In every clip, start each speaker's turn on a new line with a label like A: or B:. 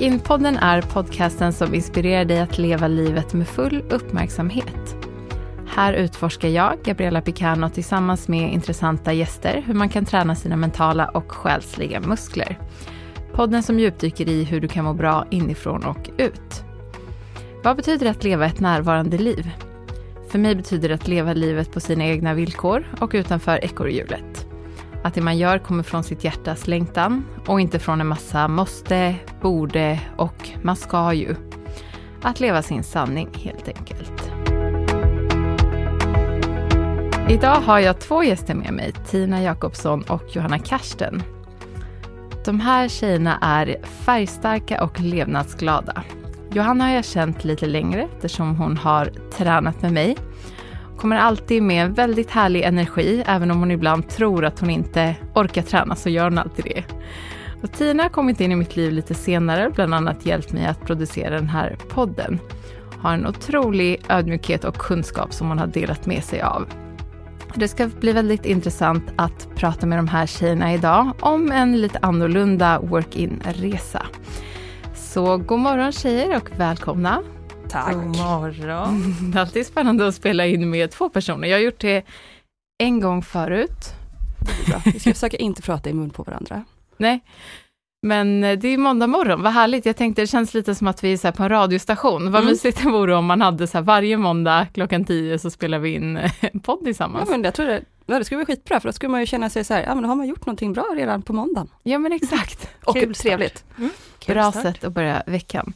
A: In-podden är podcasten som inspirerar dig att leva livet med full uppmärksamhet. Här utforskar jag, Gabriella Picano, tillsammans med intressanta gäster hur man kan träna sina mentala och själsliga muskler. Podden som djupdyker i hur du kan må bra inifrån och ut. Vad betyder det att leva ett närvarande liv? För mig betyder det att leva livet på sina egna villkor och utanför ekorrhjulet. Att det man gör kommer från sitt hjärtas längtan och inte från en massa måste, borde och man ska ju. Att leva sin sanning helt enkelt. Idag har jag två gäster med mig, Tina Jakobsson och Johanna Karsten. De här tjejerna är färgstarka och levnadsglada. Johanna har jag känt lite längre eftersom hon har tränat med mig. Kommer alltid med en väldigt härlig energi, även om hon ibland tror att hon inte orkar träna så gör hon alltid det. Och Tina har kommit in i mitt liv lite senare, bland annat hjälpt mig att producera den här podden. Har en otrolig ödmjukhet och kunskap som hon har delat med sig av. Det ska bli väldigt intressant att prata med de här tjejerna idag om en lite annorlunda work-in-resa. Så god morgon tjejer och välkomna.
B: Tack.
A: God morgon. Det är alltid spännande att spela in med två personer. Jag har gjort det en gång förut.
B: Det bra. Vi ska försöka inte prata i mun på varandra.
A: Nej, men eh, det är måndag morgon, vad härligt. Jag tänkte det känns lite som att vi är så på en radiostation. Vad mm. mysigt det vore om man hade så här varje måndag klockan tio så spelar vi in en podd tillsammans.
B: Ja, men jag tror det, ja, det skulle vara skitbra, för då skulle man ju känna sig så här, ja men då har man gjort någonting bra redan på måndagen.
A: Ja men exakt.
B: Och Kul trevligt.
A: Mm. Bra sätt att börja veckan.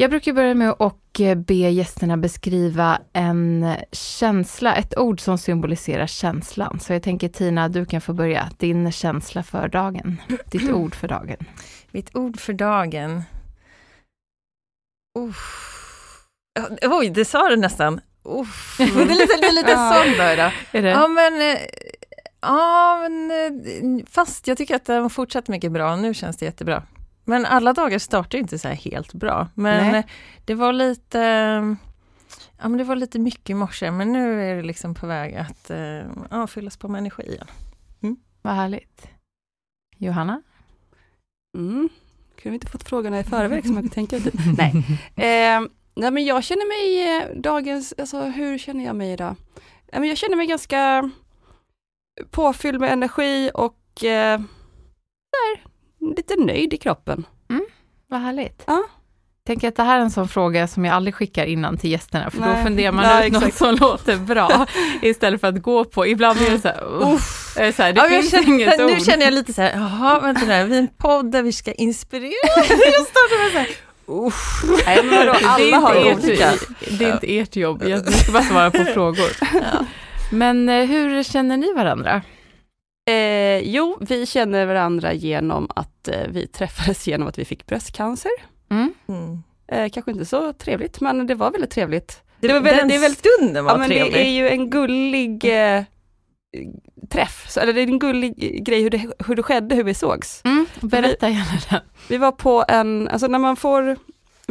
A: Jag brukar börja med att eh, be gästerna beskriva en känsla, ett ord som symboliserar känslan. Så jag tänker Tina, du kan få börja. Din känsla för dagen. Ditt ord för dagen.
C: Mitt ord för dagen. Uff. Oj, det sa du nästan. Uff. Det är lite, det är lite ja. sån då. Är det? Ja, men, eh, ja, men eh, fast jag tycker att det har fortsatt mycket bra. Nu känns det jättebra. Men alla dagar startar inte så här helt bra. Men Nej. det var lite Ja men det var lite mycket i morse men nu är det liksom på väg att uh, ja, fyllas på med energi igen.
A: Mm. Vad härligt. Johanna?
B: Mm. Kunde vi inte fått frågorna i förväg som jag kan tänka ut? nej. Eh, nej men jag känner mig eh, dagens, alltså hur känner jag mig idag? Eh, jag känner mig ganska påfylld med energi och eh, där, lite nöjd i kroppen.
A: Mm, vad härligt.
B: Ja.
A: Tänker att det här är en sån fråga som jag aldrig skickar innan till gästerna, för Nej. då funderar man Nej, ut exakt. något som låter bra, istället för att gå på, ibland är det så här, uff, så här, det ja, finns
C: känner,
A: inget
C: nu ord. Nu känner jag lite så här, jaha, vänta nu, vi är en podd där vi ska inspirera. jag startar med så här,
A: Usch. Nej, men vadå, alla har ju olika. Det är inte ert jobb, jag ska bara svara på frågor. Ja. Men eh, hur känner ni varandra?
B: Eh, jo, vi känner varandra genom att eh, vi träffades genom att vi fick bröstcancer. Mm. Mm. Eh, kanske inte så trevligt, men det var väldigt trevligt.
C: Det, det var väldigt, det är väldigt, stunden var ja, men trevlig.
B: Det är ju en gullig eh, träff, så, eller det är en gullig grej hur det, hur det skedde, hur vi sågs.
A: Mm, berätta gärna det.
B: Vi var på en, alltså när man får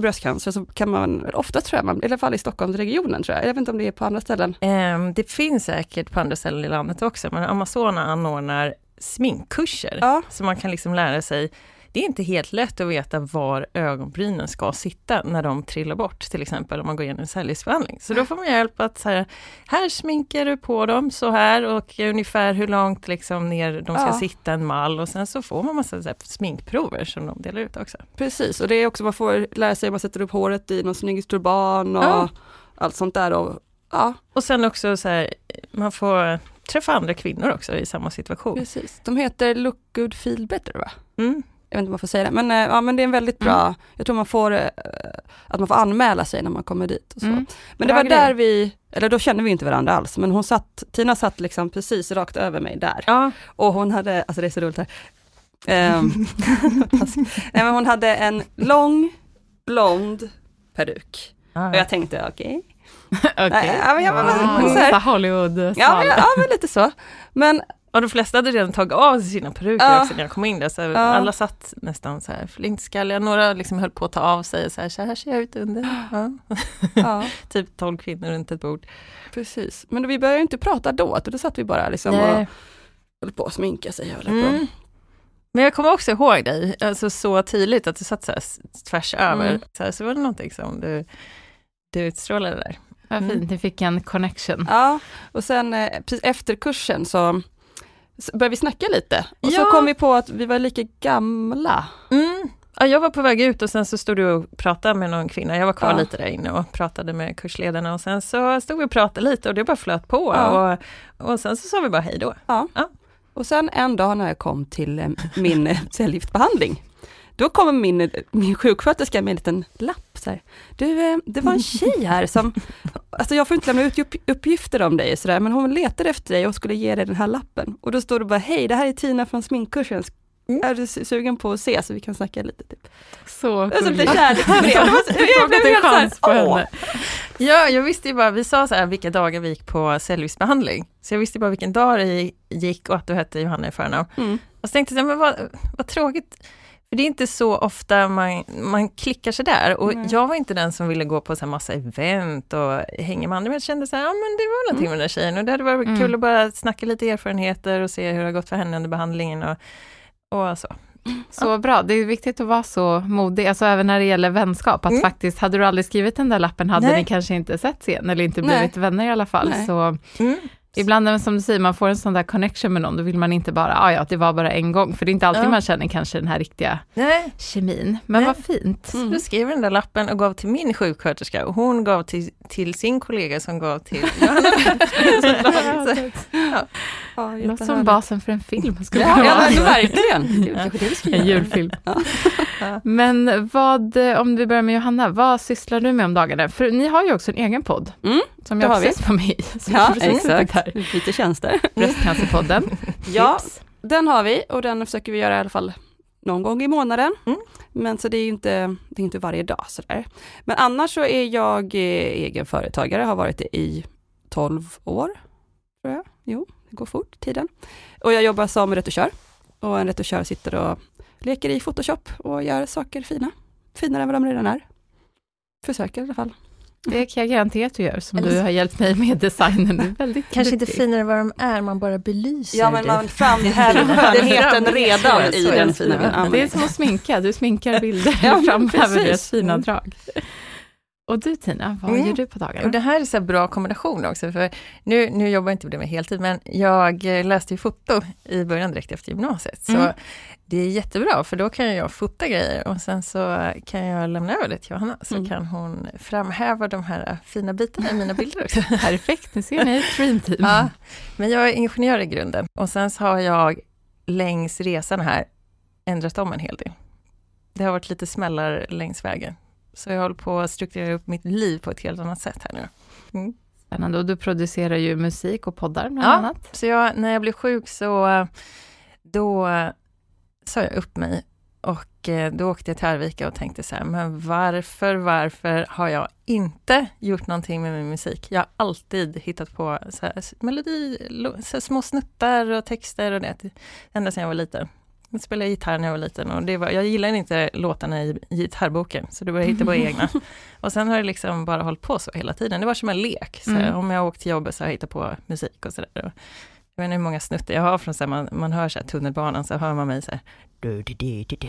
B: bröstcancer så kan man, ofta tror jag, man, i alla fall i Stockholmsregionen tror jag, jag vet inte om det är på andra ställen.
C: Um, det finns säkert på andra ställen i landet också, men Amazona anordnar sminkkurser, ja. så man kan liksom lära sig det är inte helt lätt att veta var ögonbrynen ska sitta när de trillar bort, till exempel om man går igenom en cellgiftsbehandling. Så då får man hjälp att så här, här sminkar du på dem så här och ungefär hur långt liksom ner de ska ja. sitta en mall och sen så får man massa så här, sminkprover som de delar ut också.
B: Precis, och det är också man får lära sig, man sätter upp håret i någon snygg turban och ja. allt sånt där. Och, ja.
C: och sen också så här, man får träffa andra kvinnor också i samma situation.
B: Precis, de heter Look Good Feel Better va? Mm jag vet inte om man får säga det, men, eh, ja, men det är en väldigt bra, mm. jag tror man får, eh, att man får anmäla sig när man kommer dit. Och så. Mm. Men det var där vi, eller då kände vi inte varandra alls, men hon satt, Tina satt liksom precis rakt över mig där. Ja. Och hon hade, alltså det är så roligt här, um, Nej, men hon hade en lång, blond peruk. Ah. Och jag tänkte, okej.
A: Okay. okay. Ja, ja, wow. Hollywood
B: ja, ja, ja, men lite så. Men
C: och de flesta hade redan tagit av sig sina peruker ja. också när jag kom in där, så ja. alla satt nästan så här flintskalliga, några liksom höll på att ta av sig, så här, så här ser jag ut under. Ja. ja. typ tolv kvinnor runt ett bord.
B: Precis, men vi började inte prata då, då satt vi bara liksom och höll på att sminka sig. Höll mm. på.
C: Men jag kommer också ihåg dig, alltså så tydligt att du satt så här tvärs över. Mm. Så, här, så var det någonting som du, du utstrålade där.
A: Vad mm. fint, ni fick en connection.
B: Ja, och sen eh, precis efter kursen så började vi snacka lite. Och ja. så kom vi på att vi var lika gamla.
C: Mm. Ja, jag var på väg ut och sen så stod du och pratade med någon kvinna. Jag var kvar ja. lite där inne och pratade med kursledarna och sen så stod vi och pratade lite och det bara flöt på. Ja. Och, och sen så sa vi bara hej då.
B: Ja. Och sen en dag när jag kom till eh, min eh, cellgiftsbehandling, då kommer min, min sjuksköterska med en liten lapp. Så här. Du, eh, det var en tjej här som, alltså jag får inte lämna ut uppgifter om dig, så där, men hon letade efter dig och skulle ge dig den här lappen. Och då står det bara, hej, det här är Tina från sminkkursen, Mm. Är du sugen på att se så vi kan snacka lite? Typ.
A: Så
B: gulligt. Kärleksbrev. jag blev helt
C: chans på henne. Ja, jag visste ju bara, vi sa så här vilka dagar vi gick på cellgiftsbehandling. Så jag visste bara vilken dag det gick och att du hette Johanna i förnamn. Mm. Och så tänkte jag, men vad, vad tråkigt. För det är inte så ofta man, man klickar sig där och mm. jag var inte den som ville gå på så här massa event och hänga med andra, men jag kände så här, ja men det var någonting mm. med den där tjejen och det hade varit mm. kul att bara snacka lite erfarenheter och se hur det har gått för henne under behandlingen och och så.
A: Så bra, det är viktigt att vara så modig, alltså även när det gäller vänskap, att mm. faktiskt, hade du aldrig skrivit den där lappen hade Nej. ni kanske inte sett igen, eller inte blivit Nej. vänner i alla fall. Nej. Så mm. Ibland, som du säger, man får en sån där connection med någon, då vill man inte bara, ah, ja, det var bara en gång, för det är inte alltid ja. man känner kanske den här riktiga Nej. kemin. Men Nej. vad fint.
C: Mm. Du skrev den där lappen och gav till min sjuksköterska, och hon gav till, till sin kollega som gav till Johanna.
A: ja. Ja, Låter som basen för en film.
B: Skulle ja, ja men, verkligen.
A: en julfilm. Men vad, om vi börjar med Johanna, vad sysslar du med om dagarna? För ni har ju också en egen podd, mm, som jag också var med i.
B: Ja, exakt. Lite tjänster.
A: Bröstcancerpodden.
B: ja, den har vi och den försöker vi göra i alla fall någon gång i månaden. Mm. Men så det är inte, det är inte varje dag sådär. Men annars så är jag eh, egen företagare, har varit det i 12 år, tror jag. Jo, det går fort, tiden. Och jag jobbar som retuschör. Och en retuschör sitter och leker i Photoshop och gör saker fina. Finare än vad de redan är. Försöker i alla fall.
A: Det kan jag garantera att du gör, som Eller... du har hjälpt mig med designen. Du är väldigt
C: Kanske duktig. inte finare vad de är, man bara belyser
B: Ja, men man framhäver skönheten redan i den fina bilden.
A: Det är som att sminka, du sminkar bilder ja, framhäver deras fina mm. drag. Och du Tina, vad mm. gör du på dagarna?
C: Och det här är så bra kombination också, för nu, nu jobbar inte det med heltid, men jag läste ju foto i början direkt efter gymnasiet, så mm. det är jättebra, för då kan jag fota grejer och sen så kan jag lämna över det till Johanna, så mm. kan hon framhäva de här fina bitarna i mina bilder också.
A: Perfekt, nu ser ni Dream Team.
C: Ja, men jag är ingenjör i grunden och sen så har jag längs resan här ändrat om en hel del. Det har varit lite smällar längs vägen. Så jag håller på att strukturera upp mitt liv på ett helt annat sätt här nu.
A: Mm. Spännande, och du producerar ju musik och poddar bland
C: ja,
A: annat.
C: så jag, när jag blev sjuk så då sa jag upp mig och eh, då åkte jag till Arvika och tänkte så här, men varför, varför har jag inte gjort någonting med min musik? Jag har alltid hittat på så här, melodi, så här, små snuttar och texter och det, ända sedan jag var liten. Jag spelade gitarr när jag var liten och det var, jag gillade inte låtarna i gitarrboken, så då började jag hitta på egna. Och sen har det liksom bara hållit på så hela tiden. Det var som en lek. Så mm. Om jag åkt till jobbet så har jag hittat på musik och sådär. Jag vet inte hur många snuttar jag har från så här, man, man hör så här, tunnelbanan, så hör man mig så här, du, du, du, du, du,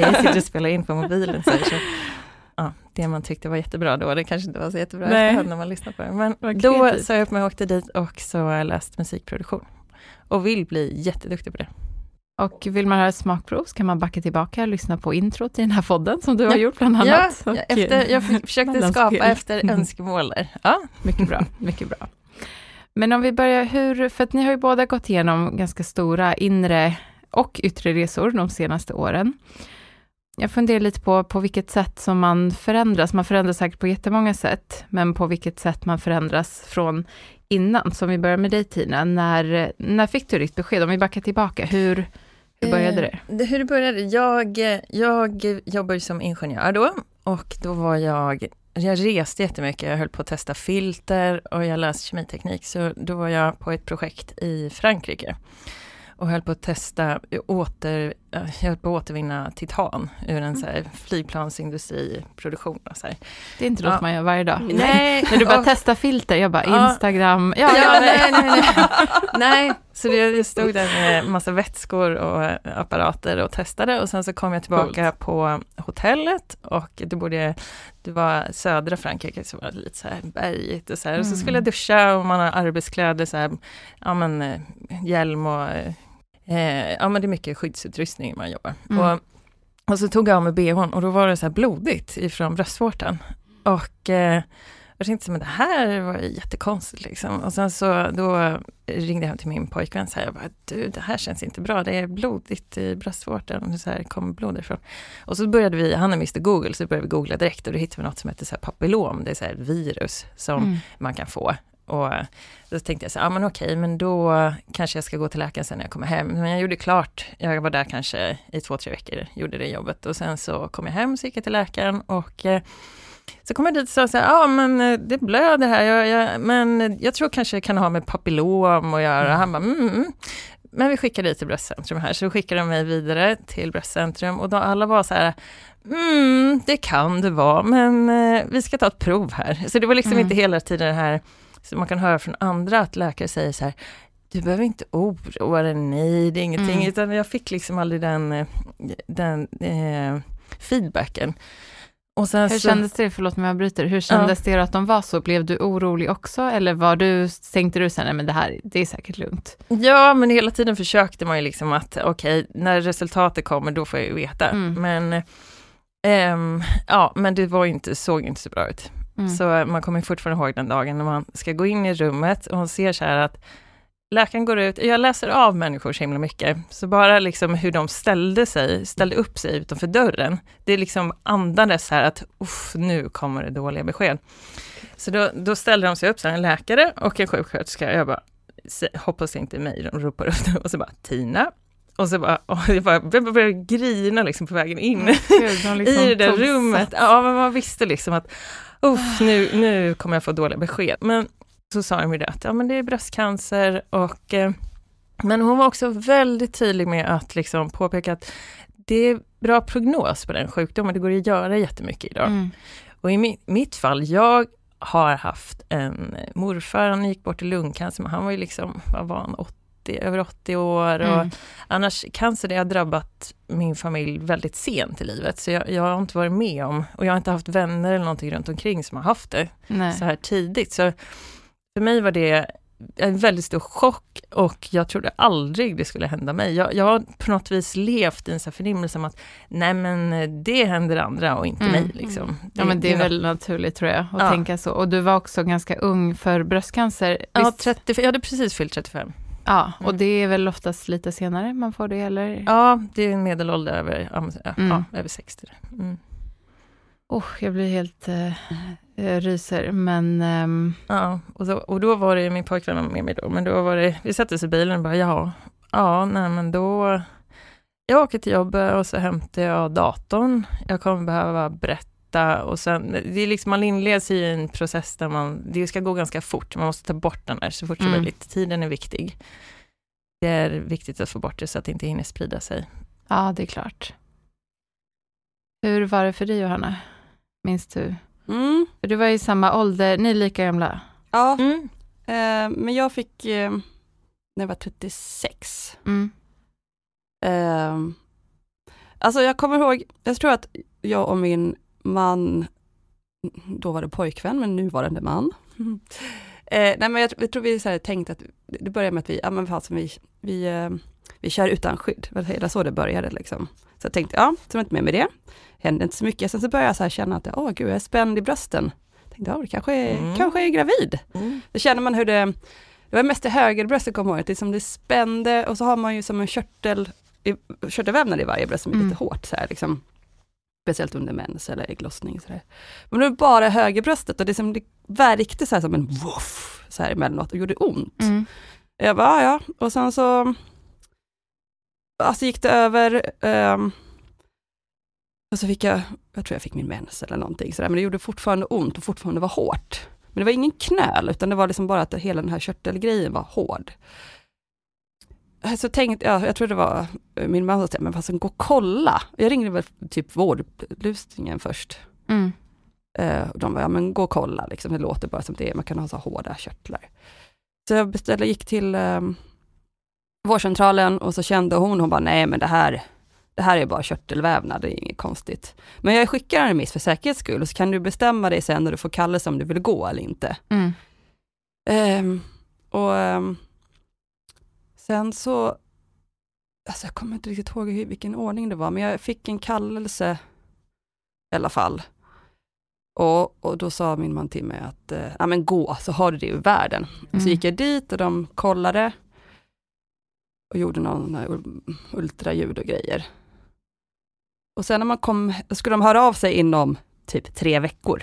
C: jag sitter och spelar in på mobilen. Så, här, så ja, det man tyckte var jättebra då, det kanske inte var så jättebra efterhand när man lyssnar på det. Men då sa jag upp mig och åkte dit och så har jag läst musikproduktion. Och vill bli jätteduktig på det.
A: Och vill man ha ett smakprov så kan man backa tillbaka och lyssna på introt i den här podden som du har gjort bland annat.
C: Ja, efter, jag försökte skapa efter önskemål. Ja.
A: Mycket bra, mycket bra. Men om vi börjar, hur, för att ni har ju båda gått igenom ganska stora inre och yttre resor de senaste åren. Jag funderar lite på, på vilket sätt som man förändras. Man förändras säkert på jättemånga sätt, men på vilket sätt man förändras från innan. Så om vi börjar med dig Tina, när, när fick du ditt besked? Om vi backar tillbaka, hur, hur började det?
C: Eh, hur det började? Jag, jag jobbade som ingenjör då och då var jag jag reste jättemycket, jag höll på att testa filter och jag läste kemiteknik, så då var jag på ett projekt i Frankrike och höll på att testa, åter, jag höll på att återvinna titan ur en så här flygplansindustriproduktion. Och så här.
A: Det är inte något ja. man gör varje dag. Nej. När du bara testa filter, jag bara Instagram.
C: Ja, ja, ja nej, nej, nej. nej, så jag stod där med massa vätskor och apparater och testade och sen så kom jag tillbaka Coolt. på hotellet och det, borde, det var södra Frankrike, så var det lite så här bergigt och så här. Mm. Och så skulle jag mm. duscha och man har arbetskläder, så här, ja men eh, hjälm och eh, ja men det är mycket skyddsutrustning man jobbar. Mm. Och, och så tog jag av mig bhn och då var det så här blodigt ifrån bröstvårtan. Och eh, jag tänkte, men det här var jättekonstigt liksom. Och sen så då ringde jag hem till min pojkvän och sa, jag bara, du det här känns inte bra, det är blodigt i bröstvårtan, så här kommer blod ifrån. Och så började vi, han är Mr Google, så började vi googla direkt och då hittade vi något som heter så här papillom, det är så här virus som mm. man kan få. Och då tänkte jag så ja men okej, men då kanske jag ska gå till läkaren sen när jag kommer hem. Men jag gjorde klart, jag var där kanske i två, tre veckor, gjorde det jobbet och sen så kom jag hem, så gick jag till läkaren och eh, så kom jag dit och sa så här, ja men eh, det blöder här, jag, jag, men jag tror kanske det kan ha med papillom att göra. Mm. Han bara, mm, mm. Men vi skickar dit till bröstcentrum här, så då skickade de mig vidare till bröstcentrum och då alla var så här, mm, det kan det vara, men eh, vi ska ta ett prov här. Så det var liksom mm. inte hela tiden det här, som man kan höra från andra, att läkare säger så här, du behöver inte oroa dig, nej det är ingenting, mm. utan jag fick liksom aldrig den, eh, den eh, feedbacken.
A: Hur så, kändes det, förlåt om jag bryter, hur kändes ja. det att de var så? Blev du orolig också eller var du, tänkte du sen, nej men det här, det är säkert lugnt?
C: Ja, men hela tiden försökte man ju liksom att okej, okay, när resultatet kommer då får jag ju veta. Mm. Men, ähm, ja, men det var inte, såg inte så bra ut. Mm. Så man kommer fortfarande ihåg den dagen när man ska gå in i rummet och hon ser så här att läkaren går ut, jag läser av människor så himla mycket, så bara liksom hur de ställde sig, ställde upp sig utanför dörren, det liksom andades här att uff, nu kommer det dåliga besked. Så då, då ställde de sig upp, så en läkare och en sjuksköterska, jag bara, hoppas det inte är mig de ropar upp, och så bara Tina, och så bara, och jag, bara började grina liksom på vägen in Gud, liksom i det där rummet. Ja, men man visste liksom att uff, nu, nu kommer jag få dåliga besked. Men så sa de ju det att ja, men det är bröstcancer och eh, men hon var också väldigt tydlig med att liksom påpeka att det är bra prognos på den sjukdomen, det går att göra jättemycket idag. Mm. Och i mi, mitt fall, jag har haft en morfar, han gick bort i lungcancer, men han var ju liksom, vad var han, 80, över 80 år. Och mm. Annars, cancer det har drabbat min familj väldigt sent i livet, så jag, jag, har inte varit med om, och jag har inte haft vänner eller någonting runt omkring som har haft det Nej. så här tidigt. Så för mig var det en väldigt stor chock och jag trodde aldrig det skulle hända mig. Jag, jag har på något vis levt i en förnimmelse om att nej men det händer andra och inte mm. mig. Liksom. Det,
A: ja men det är det väl naturligt tror jag att ja. tänka så. Och du var också ganska ung för bröstcancer.
C: Ja, 30, jag hade precis fyllt 35.
A: Ja, och mm. det är väl oftast lite senare man får det eller?
C: Ja, det är en medelålder över, ja, mm. över 60.
A: Oh, jag blir helt eh, eh, ryser, men... Um...
C: Ja, och, så, och då var det min pojkvän med mig då, men då var det, vi satte oss i bilen och bara, ja, ja, nej men då, jag åker till jobbet och så hämtar jag datorn, jag kommer behöva berätta och sen, det är liksom, man inleds i en process där man, det ska gå ganska fort, man måste ta bort den där så fort som mm. möjligt, tiden är viktig. Det är viktigt att få bort det så att det inte hinner sprida sig.
A: Ja, det är klart. Hur var det för dig Johanna? Minns du? Mm. För du var i samma ålder, ni är lika gamla?
B: Ja, mm. eh, men jag fick eh, när jag var 36. Mm. Eh, alltså jag kommer ihåg, jag tror att jag och min man, då var det pojkvän, men nuvarande man. eh, nej men jag, jag, tror vi så här tänkte att, det började med att vi, ja men fast vi, vi, eh, vi kör utan skydd, det var så det började liksom. Så jag tänkte, ja, så var inte med med det hände inte så mycket. Sen så började jag så känna att, åh gud, jag är spänd i brösten. Jag tänkte, ja, det kanske är, mm. kanske är gravid. Mm. Då känner man hur det, det var mest det höger bröstet kommer ihåg, det som det spände och så har man ju som en körtel, körtelvävnad i varje bröst som är mm. lite hårt så här liksom. Speciellt under mens eller ägglossning. Så där. Men det bara högerbröstet och det, som, det värkte så här som en woof, så här emellanåt och gjorde ont. Mm. Jag bara, ja, och sen så alltså gick det över, um, och så fick jag, jag tror jag fick min mens eller någonting sådär, men det gjorde fortfarande ont och fortfarande var hårt. Men det var ingen knöl, utan det var liksom bara att hela den här körtelgrejen var hård. Så tänkte jag, jag tror det var min mamma sa, men fast gå och kolla. Jag ringde väl typ vårdupplysningen först. Mm. Uh, de var, ja men gå och kolla, liksom. det låter bara som det är, man kan ha så hårda körtlar. Så jag beställde, gick till um, vårdcentralen och så kände hon, hon bara nej men det här, det här är bara körtelvävnad, det är inget konstigt. Men jag skickar en remiss för säkerhets skull, och så kan du bestämma dig sen när du får kallelse om du vill gå eller inte. Mm. Um, och um, sen så, alltså jag kommer inte riktigt ihåg vilken ordning det var, men jag fick en kallelse i alla fall. Och, och då sa min man till mig att, eh, ja men gå, så har du det i världen. Mm. Så gick jag dit och de kollade och gjorde någon ultraljud och grejer. Och sen när man kom, skulle de höra av sig inom typ tre veckor.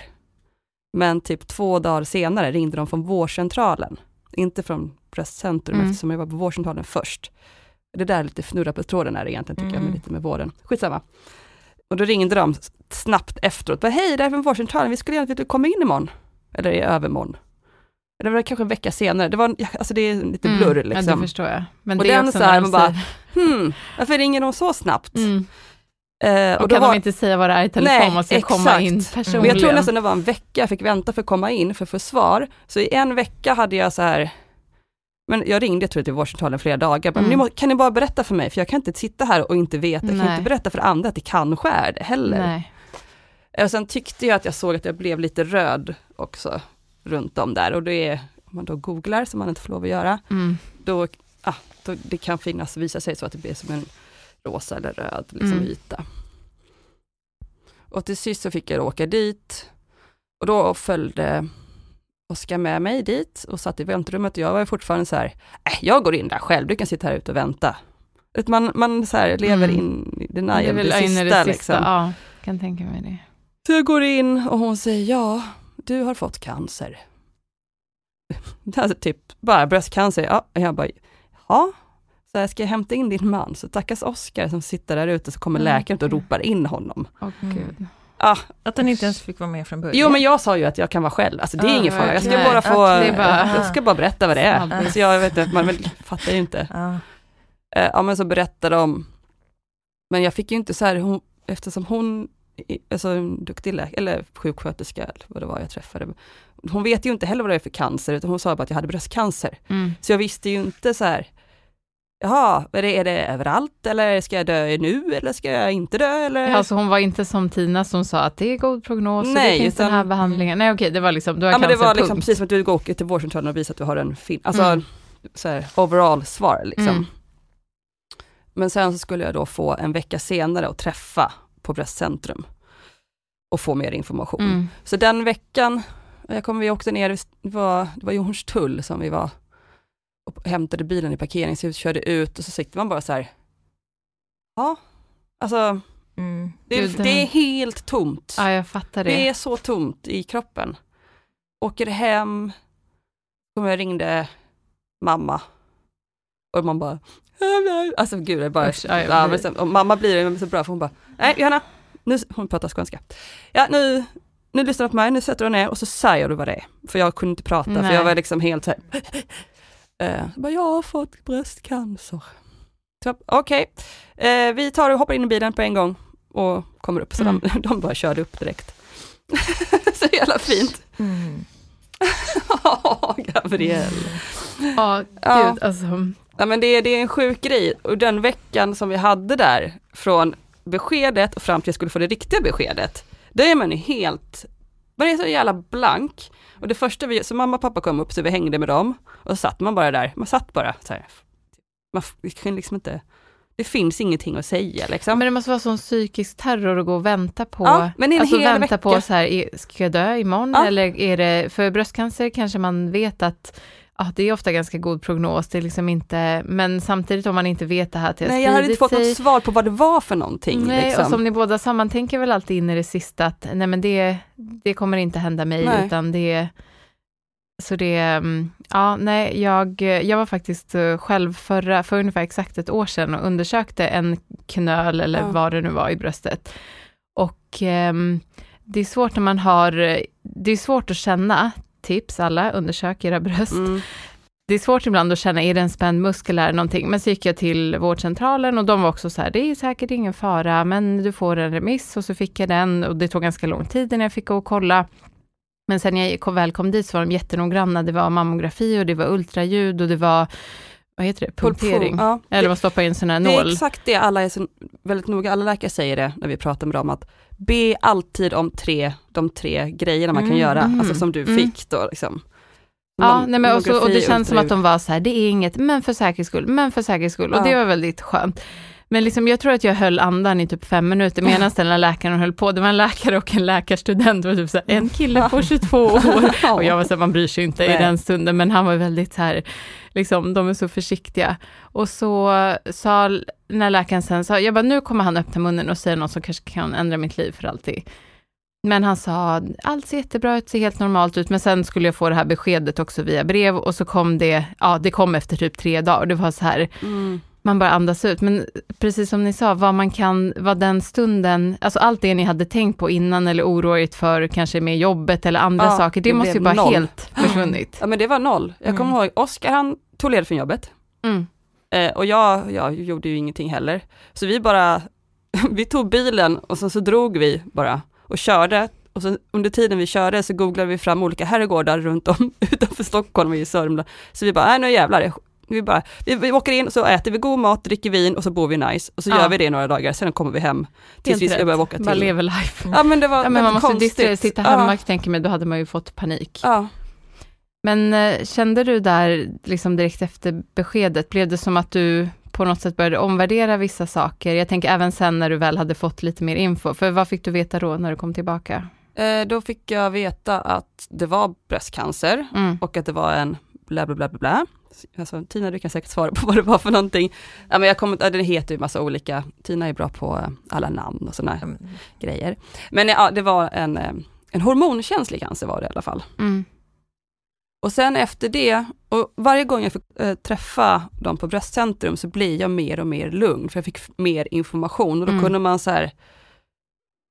B: Men typ två dagar senare ringde de från vårdcentralen, inte från bröstcentrum mm. eftersom jag var på vårdcentralen först. Det där är lite fnurra på tråden är det egentligen tycker mm. jag, med lite med vården. Skitsamma. Och då ringde de snabbt efteråt, hej det är från vårdcentralen, vi skulle vilja komma in imorgon. Eller i övermorgon. Det var kanske en vecka senare, det var, alltså det är lite mm. blurr liksom. Ja, det
A: liksom. förstår jag.
B: Men och det också så här, man bara, hmm, varför ringer de så snabbt? Mm.
A: Eh, och, och kan var, de inte säga vad det är i telefon, nej, man ska exakt. komma in personligen.
B: Och jag tror nästan det var en vecka jag fick vänta för att komma in för att få svar. Så i en vecka hade jag så här, men jag ringde jag tror till vårdcentralen flera dagar, bara, mm. kan ni bara berätta för mig, för jag kan inte sitta här och inte veta, jag kan inte berätta för andra att det kanske är det heller. Nej. Och sen tyckte jag att jag såg att jag blev lite röd också runt om där och det är, om man då googlar, som man inte får lov att göra, mm. då, ah, då, det kan finnas, visa sig så att det blir som en rosa eller röd liksom, mm. yta. Och till sist så fick jag åka dit och då följde Oskar med mig dit och satt i väntrummet och jag var fortfarande så här, äh, jag går in där själv, du kan sitta här ute och vänta. Man, man så här, lever mm. in i det, det, det sista. Det sista liksom.
A: Ja, kan tänka mig det.
B: Så jag går in och hon säger, ja, du har fått cancer. Alltså typ bara bröstcancer. Ja, jag bara, ja. Så jag ska jag hämta in din man, så tackas Oskar som sitter där ute, så kommer mm. läkaren och ropar in honom.
A: Oh, Gud.
C: Ah, att han inte ens fick vara med från början?
B: Jo men jag sa ju att jag kan vara själv, alltså det är ah, ingen fara, jag ska bara få, bara, jag ska bara berätta vad det är. Ah. Så jag vet inte, man fattar ju inte. Ah. Ja men så berättade de, men jag fick ju inte så här, hon, eftersom hon, alltså en duktig läkare, eller sjuksköterska, eller vad det var jag träffade, hon vet ju inte heller vad det är för cancer, utan hon sa bara att jag hade bröstcancer. Mm. Så jag visste ju inte så här, Jaha, är det, är det överallt eller ska jag dö nu eller ska jag inte dö? Eller?
A: Alltså hon var inte som Tina som sa att det är god prognos Nej, och det finns utan, den här behandlingen. Nej okej, det var liksom, du har
B: ja, men Det var liksom precis som att du går till vårdcentralen och visar att du har en fin, alltså mm. så här, overall svar liksom. Mm. Men sen så skulle jag då få en vecka senare att träffa på Bröstcentrum och få mer information. Mm. Så den veckan, jag kommer vi åkte ner, det var, det var Hornstull som vi var och hämtade bilen i parkeringshuset, körde ut och så sitter man bara så här, ja, alltså mm. det, är, det, är helt tomt.
A: Ja, jag fattar det.
B: Det är så tomt i kroppen. Åker hem, kommer jag ringde mamma och man bara, alltså gud, det bara, Usch, ja, och mamma blir så bra för hon bara, nej Johanna, nu, hon pratar skånska. Ja, nu, nu lyssnar du på mig, nu sätter du ner och så säger du vad det är. För jag kunde inte prata, nej. för jag var liksom helt så här, så bara, jag har fått bröstcancer. Okej, okay. eh, vi tar och hoppar in i bilen på en gång och kommer upp. Så mm. de, de bara körde upp direkt. så jävla fint. Mm. oh, Gabrielle.
A: Oh, ja, gud alltså.
B: Ja, men det, det är en sjuk grej och den veckan som vi hade där från beskedet och fram till jag skulle få det riktiga beskedet. Då är man ju helt, man är så jävla blank. Och det första vi, så mamma och pappa kom upp så vi hängde med dem och så satt man bara där, man satt bara så här. Man kan liksom inte, det finns ingenting att säga liksom.
A: Men det måste vara sån psykisk terror att gå och vänta på, ja, men en alltså hel vänta vecka. på så här, ska jag dö imorgon ja. eller är det, för bröstcancer kanske man vet att ja, det är ofta ganska god prognos, det är liksom inte, men samtidigt om man inte vet det här till
B: Nej, jag hade inte fått sig, något svar på vad det var för någonting.
A: Nej,
B: liksom.
A: och som ni båda sa, man tänker väl alltid in i det sista att nej men det, det kommer inte hända mig, nej. utan det så det, mm, ja, nej, jag, jag var faktiskt eh, själv förra, för ungefär exakt ett år sedan och undersökte en knöl eller ja. vad det nu var i bröstet. Och eh, det är svårt när man har, det är svårt att känna, tips alla, undersök era bröst. Mm. Det är svårt ibland att känna, är det en spänd muskel eller någonting? Men så gick jag till vårdcentralen och de var också så här, det är säkert ingen fara, men du får en remiss och så fick jag den och det tog ganska lång tid innan jag fick gå och kolla. Men sen när jag väl kom dit så var de jättenoggranna. Det var mammografi och det var ultraljud och det var vad heter det, punktering? Ja. Eller man stoppar in sån här nål.
B: Det är exakt det alla är så väldigt noga, alla läkare säger det när vi pratar med dem, att be alltid om tre, de tre grejerna man mm, kan göra, mm, alltså som du mm. fick då liksom.
A: Ja, nej men också, och det känns som att de var så här, det är inget, men för säkerhets skull, men för säkerhets skull. Och ja. det var väldigt skönt. Men liksom, jag tror att jag höll andan i typ fem minuter medan den här läkaren höll på. Det var en läkare och en läkarstudent, det var typ så här, en kille på 22 år. Och jag var så här, man bryr sig inte Nej. i den stunden, men han var väldigt så här, liksom, de är så försiktiga. Och så sa, när läkaren sen sa, jag bara, nu kommer han öppna munnen och säga något som kanske kan ändra mitt liv för alltid. Men han sa, allt ser jättebra ut, ser helt normalt ut, men sen skulle jag få det här beskedet också via brev och så kom det, ja det kom efter typ tre dagar, det var så här, mm man bara andas ut. Men precis som ni sa, vad man kan, vad den stunden, alltså allt det ni hade tänkt på innan eller oroligt för kanske med jobbet eller andra ja, saker, det, det måste ju bara noll. helt försvunnit.
B: Ja men det var noll. Jag kommer mm. ihåg, Oskar han tog ledigt från jobbet. Mm. Eh, och jag, jag gjorde ju ingenting heller. Så vi bara, vi tog bilen och sen så drog vi bara och körde. Och så under tiden vi körde så googlade vi fram olika herrgårdar runt om utanför Stockholm och i Sörmland. Så vi bara, nej nu jävlar, vi, bara, vi, vi åker in och så äter vi god mat, dricker vin och så bor vi nice. Och så ja. gör vi det några dagar, sen kommer vi hem. Tills Helt vi ska börja åka till.
A: Man lever life.
B: Ja men det var ja, men
A: Man måste
B: konstigt.
A: sitta hemma, ja. tänker mig, då hade man ju fått panik. Ja. Men eh, kände du där, liksom direkt efter beskedet, blev det som att du på något sätt började omvärdera vissa saker? Jag tänker även sen när du väl hade fått lite mer info, för vad fick du veta då när du kom tillbaka?
B: Eh, då fick jag veta att det var bröstcancer mm. och att det var en bla bla bla bla. Alltså, Tina, du kan säkert svara på vad det var för någonting. Ja, men jag kommer, ja, den heter ju massa olika, Tina är bra på eh, alla namn och sådana mm. grejer. Men ja, det var en, eh, en hormonkänslig cancer var det i alla fall. Mm. Och sen efter det, och varje gång jag fick äh, träffa dem på Bröstcentrum så blir jag mer och mer lugn, för jag fick mer information och då mm. kunde man så här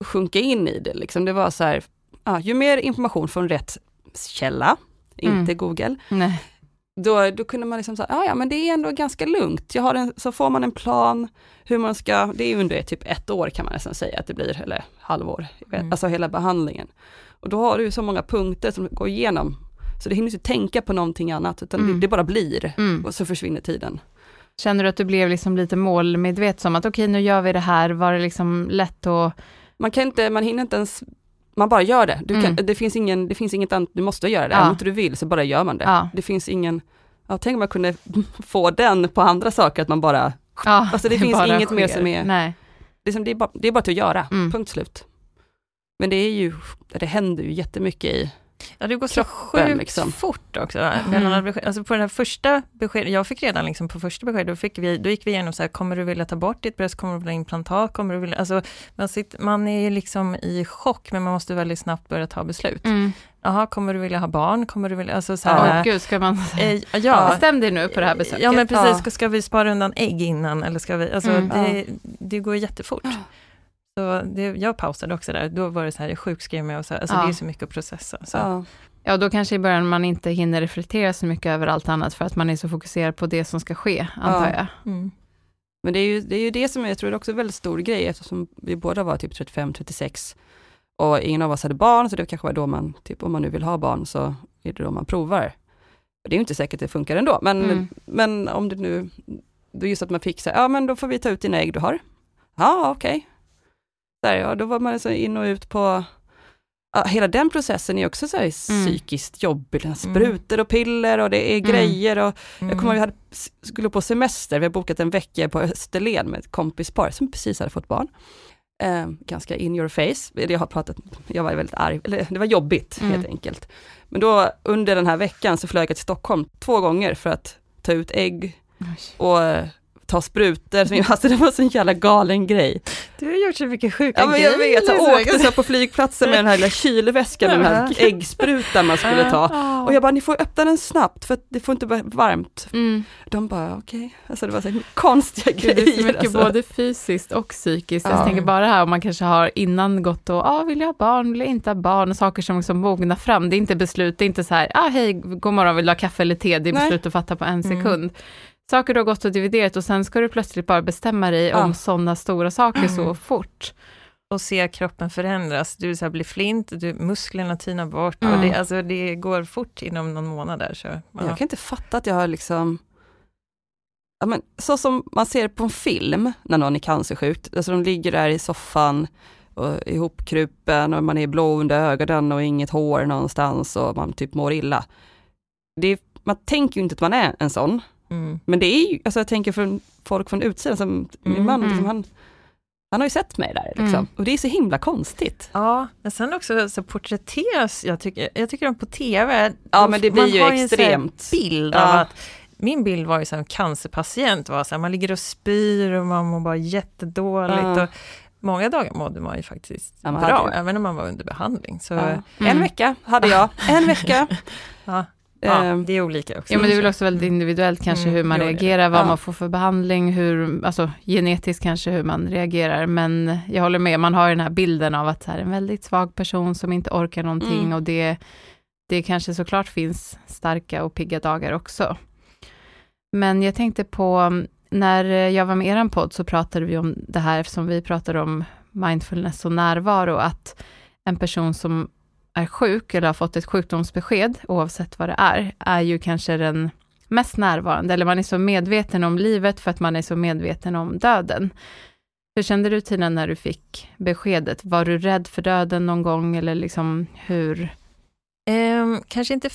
B: sjunka in i det. Liksom. Det var så här, ja, ju mer information från rätt källa, inte mm. Google, Nej då, då kunde man liksom säga, ja ja men det är ändå ganska lugnt. Jag har en, så får man en plan hur man ska, det är under typ ett år kan man nästan säga att det blir, eller halvår, mm. alltså hela behandlingen. Och då har du så många punkter som går igenom, så det hinner inte tänka på någonting annat, utan mm. det, det, bara blir, mm. och så försvinner tiden.
A: Känner du att du blev liksom lite målmedveten som att okej okay, nu gör vi det här, var det liksom lätt att
B: man kan inte, man hinner inte ens man bara gör det. Du kan, mm. det, finns ingen, det finns inget annat, du måste göra det. Ja. Om inte du vill så bara gör man det. Ja. Det finns ingen, ja, tänk om man kunde få den på andra saker, att man bara, ja, alltså det, det finns inget sker. mer som är, Nej. Det, är som, det, är bara, det är bara till att göra, mm. punkt slut. Men det är ju, det händer ju jättemycket i
C: Ja, det går så sjukt liksom. fort också. Mm. Alltså på den här första beskedet, jag fick redan liksom på första beskedet, då, fick vi, då gick vi igenom så här, kommer du vilja ta bort ditt bröst, kommer du vilja implantat, kommer du vilja, alltså man, sitter, man är liksom i chock, men man måste väldigt snabbt börja ta beslut. Mm. Jaha, kommer du vilja ha barn? Kommer du vilja, alltså så här,
A: oh, gud, ska man, äh, ja, bestäm dig nu på det här besöket.
C: Ja men precis, ska, ska vi spara undan ägg innan, eller ska vi, alltså mm. det, det går jättefort. Så det, jag pausade också där, då var det så här, jag sjukskrev mig och så, alltså ja. det är så mycket att processa. Så.
A: Ja. ja, då kanske i början man inte hinner reflektera så mycket över allt annat, för att man är så fokuserad på det som ska ske, antar ja. jag. Mm.
B: Men det är, ju, det är ju det som jag tror är också en väldigt stor grej, eftersom vi båda var typ 35-36, och ingen av oss hade barn, så det kanske var då man, typ om man nu vill ha barn, så är det då man provar. Det är ju inte säkert att det funkar ändå, men, mm. men om det nu, just att man fick säga, ja men då får vi ta ut dina ägg du har. Ja, okej. Okay där, ja, då var man alltså in och ut på Ja, hela den processen är också så här mm. psykiskt jobbig, mm. sprutor och piller och det är mm. grejer och mm. jag kommer ihåg, jag hade, skulle på semester, vi har bokat en vecka på Österlen med ett kompispar som precis hade fått barn. Eh, ganska in your face, jag har pratat, jag var väldigt arg, eller det var jobbigt mm. helt enkelt. Men då under den här veckan så flög jag till Stockholm två gånger för att ta ut ägg och ta sprutor, som, alltså det var så en jävla galen grej.
C: Du har gjort så mycket sjuka
B: ja, men jag vet, jag åkte så på flygplatsen med den här lilla kylväskan med den här äggsprutan man skulle ta. Och jag bara, ni får öppna den snabbt för det får inte vara varmt. Mm. De bara, okej, okay. alltså det var så konstiga grejer.
A: Det är så mycket alltså. både fysiskt och psykiskt. Ja. Jag tänker bara här om man kanske har innan gått och, ah, vill jag ha barn, vill jag inte ha barn, saker som liksom mognar fram. Det är inte beslut, det är inte så här, ah, hej, god morgon, vill du ha kaffe eller te? Det är beslut Nej. att fatta på en mm. sekund. Mm saker du har gått och dividerat och sen ska du plötsligt bara bestämma dig ja. om sådana stora saker så fort.
C: Och se kroppen förändras, du så här blir flint, du, musklerna tinar bort mm. och det, alltså, det går fort inom någon månad där. Så,
B: ja. Jag kan inte fatta att jag har liksom ja, men, så som man ser på en film när någon är cancersjuk, alltså de ligger där i soffan och ihopkrupen och man är blå under ögonen och inget hår någonstans och man typ mår illa. Det är, man tänker ju inte att man är en sån. Mm. Men det är ju, alltså jag tänker för folk från utsidan, som min mm, man, liksom, mm. han, han har ju sett mig där liksom. Mm. Och det är så himla konstigt.
C: Ja, men sen också så porträtteras, jag tycker, jag tycker de på TV,
B: ja men det blir ju extremt.
C: En bild ja. av att min bild var ju som cancerpatient, var så här, man ligger och spyr och man mår bara jättedåligt. Ja. Och många dagar mådde man ju faktiskt ja, bra, även om man var under behandling. Så, mm.
B: En vecka hade jag, en vecka.
C: ja. Ja, ehm, det är olika också.
A: Ja, men det är väl också väldigt individuellt kanske mm, hur man reagerar, vad ja. man får för behandling, hur, alltså genetiskt kanske hur man reagerar. Men jag håller med, man har den här bilden av att det är en väldigt svag person som inte orkar någonting mm. och det, det kanske såklart finns starka och pigga dagar också. Men jag tänkte på, när jag var med i er podd så pratade vi om det här, eftersom vi pratade om mindfulness och närvaro, att en person som är sjuk eller har fått ett sjukdomsbesked, oavsett vad det är, är ju kanske den mest närvarande, eller man är så medveten om livet för att man är så medveten om döden. Hur kände du Tina när du fick beskedet? Var du rädd för döden någon gång eller liksom hur?
C: Um, kanske inte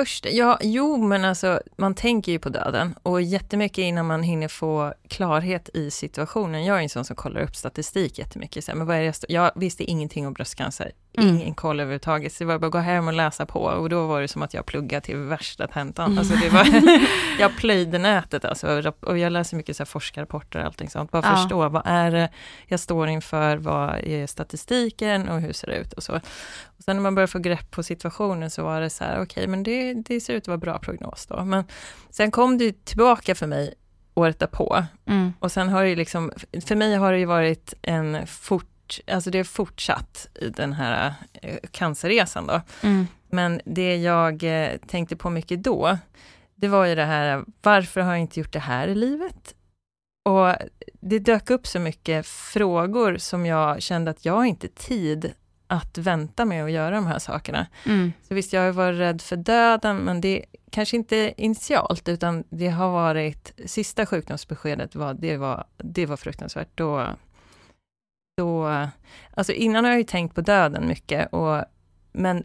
C: Först, ja, jo men alltså man tänker ju på döden och jättemycket innan man hinner få klarhet i situationen. Jag är en sån som kollar upp statistik jättemycket. Så här, men vad är det jag, visste ingenting om bröstcancer, mm. ingen koll överhuvudtaget. Så det var bara att gå hem och läsa på och då var det som att jag pluggade till värsta tentan. Mm. Alltså det var, jag plöjde nätet alltså, och jag läser mycket så här forskarrapporter och allting sånt. Bara ja. förstå vad är det jag står inför, vad är statistiken och hur ser det ut och så. Och sen när man började få grepp på situationen så var det så här, okej okay, men det, det ser ut att vara bra prognos då. Men sen kom det tillbaka för mig året därpå. Mm. Och sen har det liksom, för mig har det ju varit en fort, alltså det är fortsatt i den här eh, cancerresan då. Mm. Men det jag eh, tänkte på mycket då, det var ju det här, varför har jag inte gjort det här i livet? Och det dök upp så mycket frågor som jag kände att jag inte tid att vänta med att göra de här sakerna. Mm. Så visst, jag har varit rädd för döden, men det kanske inte initialt, utan det har varit, sista sjukdomsbeskedet var, det var, det var fruktansvärt. Då, då, alltså innan har jag ju tänkt på döden mycket, och, men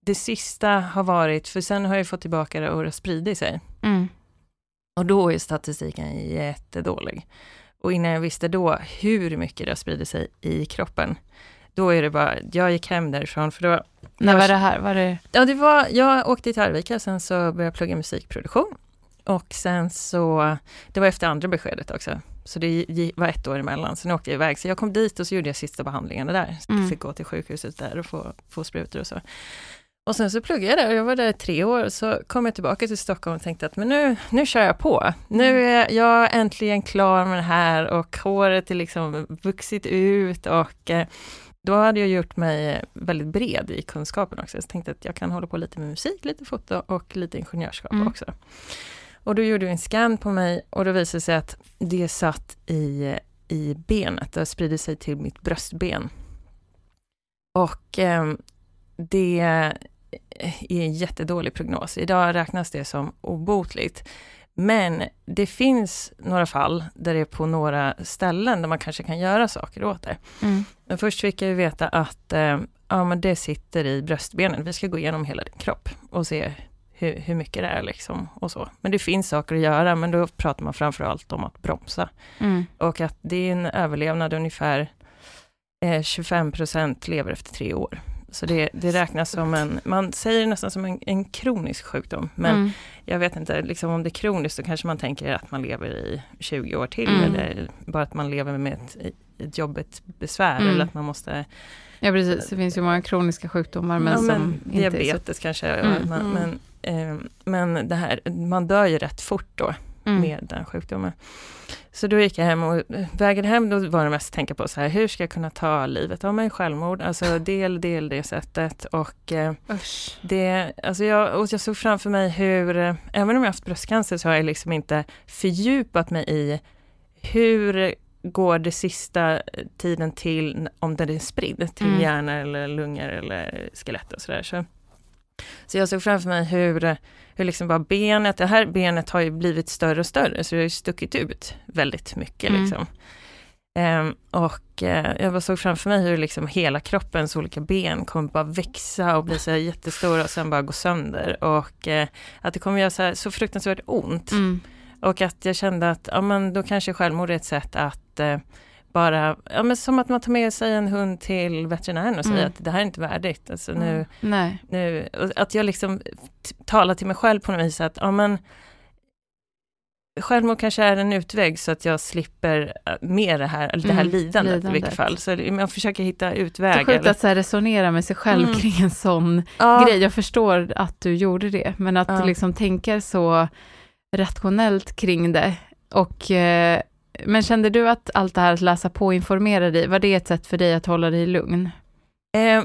C: det sista har varit, för sen har jag fått tillbaka det och det spridit sig. Mm. Och då är statistiken jättedålig. Och innan jag visste då hur mycket det har spridit sig i kroppen, då är det bara, jag gick hem därifrån för då...
A: När var det här? Var det...
C: Ja, det var, jag åkte till Arvika, sen så började jag plugga musikproduktion. Och sen så, det var efter andra beskedet också, så det var ett år emellan. Sen åkte jag iväg, så jag kom dit och så gjorde jag sista behandlingarna där. Mm. Fick gå till sjukhuset där och få, få sprutor och så. Och sen så pluggade jag där och jag var där tre år, så kom jag tillbaka till Stockholm och tänkte att men nu, nu kör jag på. Nu mm. är jag äntligen klar med det här och håret är liksom vuxit ut och eh, då hade jag gjort mig väldigt bred i kunskapen också. Jag tänkte att jag kan hålla på lite med musik, lite foto och lite ingenjörskap mm. också. Och då gjorde vi en scan på mig och då visade det sig att det satt i, i benet, det spridit sig till mitt bröstben. Och eh, det är en jättedålig prognos. Idag räknas det som obotligt. Men det finns några fall där det är på några ställen där man kanske kan göra saker åt det. Mm. Men först fick jag veta att eh, ja, men det sitter i bröstbenen. Vi ska gå igenom hela din kropp och se hur, hur mycket det är liksom och så. Men det finns saker att göra, men då pratar man framförallt om att bromsa. Mm. Och att det är en överlevnad ungefär eh, 25% lever efter tre år. Så det, det räknas som en, man säger nästan som en, en kronisk sjukdom. Men mm. jag vet inte, liksom om det är kroniskt så kanske man tänker att man lever i 20 år till. Mm. Eller bara att man lever med ett, ett jobbigt besvär. Mm. Eller att man måste
A: Ja precis, det finns ju många kroniska sjukdomar men ja, som men,
C: inte Diabetes kanske, mm. man, men, eh, men det här, man dör ju rätt fort då mm. med den sjukdomen. Så då gick jag hem och vägen hem då var det mest att tänka på så här, hur ska jag kunna ta livet av mig självmord? Alltså del, del det sättet och eh, det, alltså jag, och jag såg framför mig hur, eh, även om jag haft bröstcancer så har jag liksom inte fördjupat mig i hur går det sista tiden till om den är spridd till mm. hjärna eller lungor eller skelett och sådär. Så Så jag såg framför mig hur, hur liksom bara benet, det här benet har ju blivit större och större, så det har ju stuckit ut väldigt mycket. Mm. Liksom. Um, och uh, jag bara såg framför mig hur liksom hela kroppens olika ben kommer bara växa och bli så här jättestora och sen bara gå sönder. Och uh, att det kommer göra så, här, så fruktansvärt ont. Mm. Och att jag kände att, ja men då kanske självmord är ett sätt att uh, bara, ja men som att man tar med sig en hund till veterinären och säger mm. att det här är inte värdigt. Alltså nu, mm.
A: Nej.
C: nu, att jag liksom talar till mig själv på något vis att, ja men självmord kanske är en utväg så att jag slipper äh, med det här, det här mm, lidandet, lidandet, i vilket fall. Så jag försöker hitta utvägar.
A: Det är sjukt att så resonera med sig själv mm. kring en sån ja. grej. Jag förstår att du gjorde det, men att ja. liksom tänka så rationellt kring det. Och, eh, men kände du att allt det här att läsa på och informera dig, var det ett sätt för dig att hålla dig lugn?
C: Eh,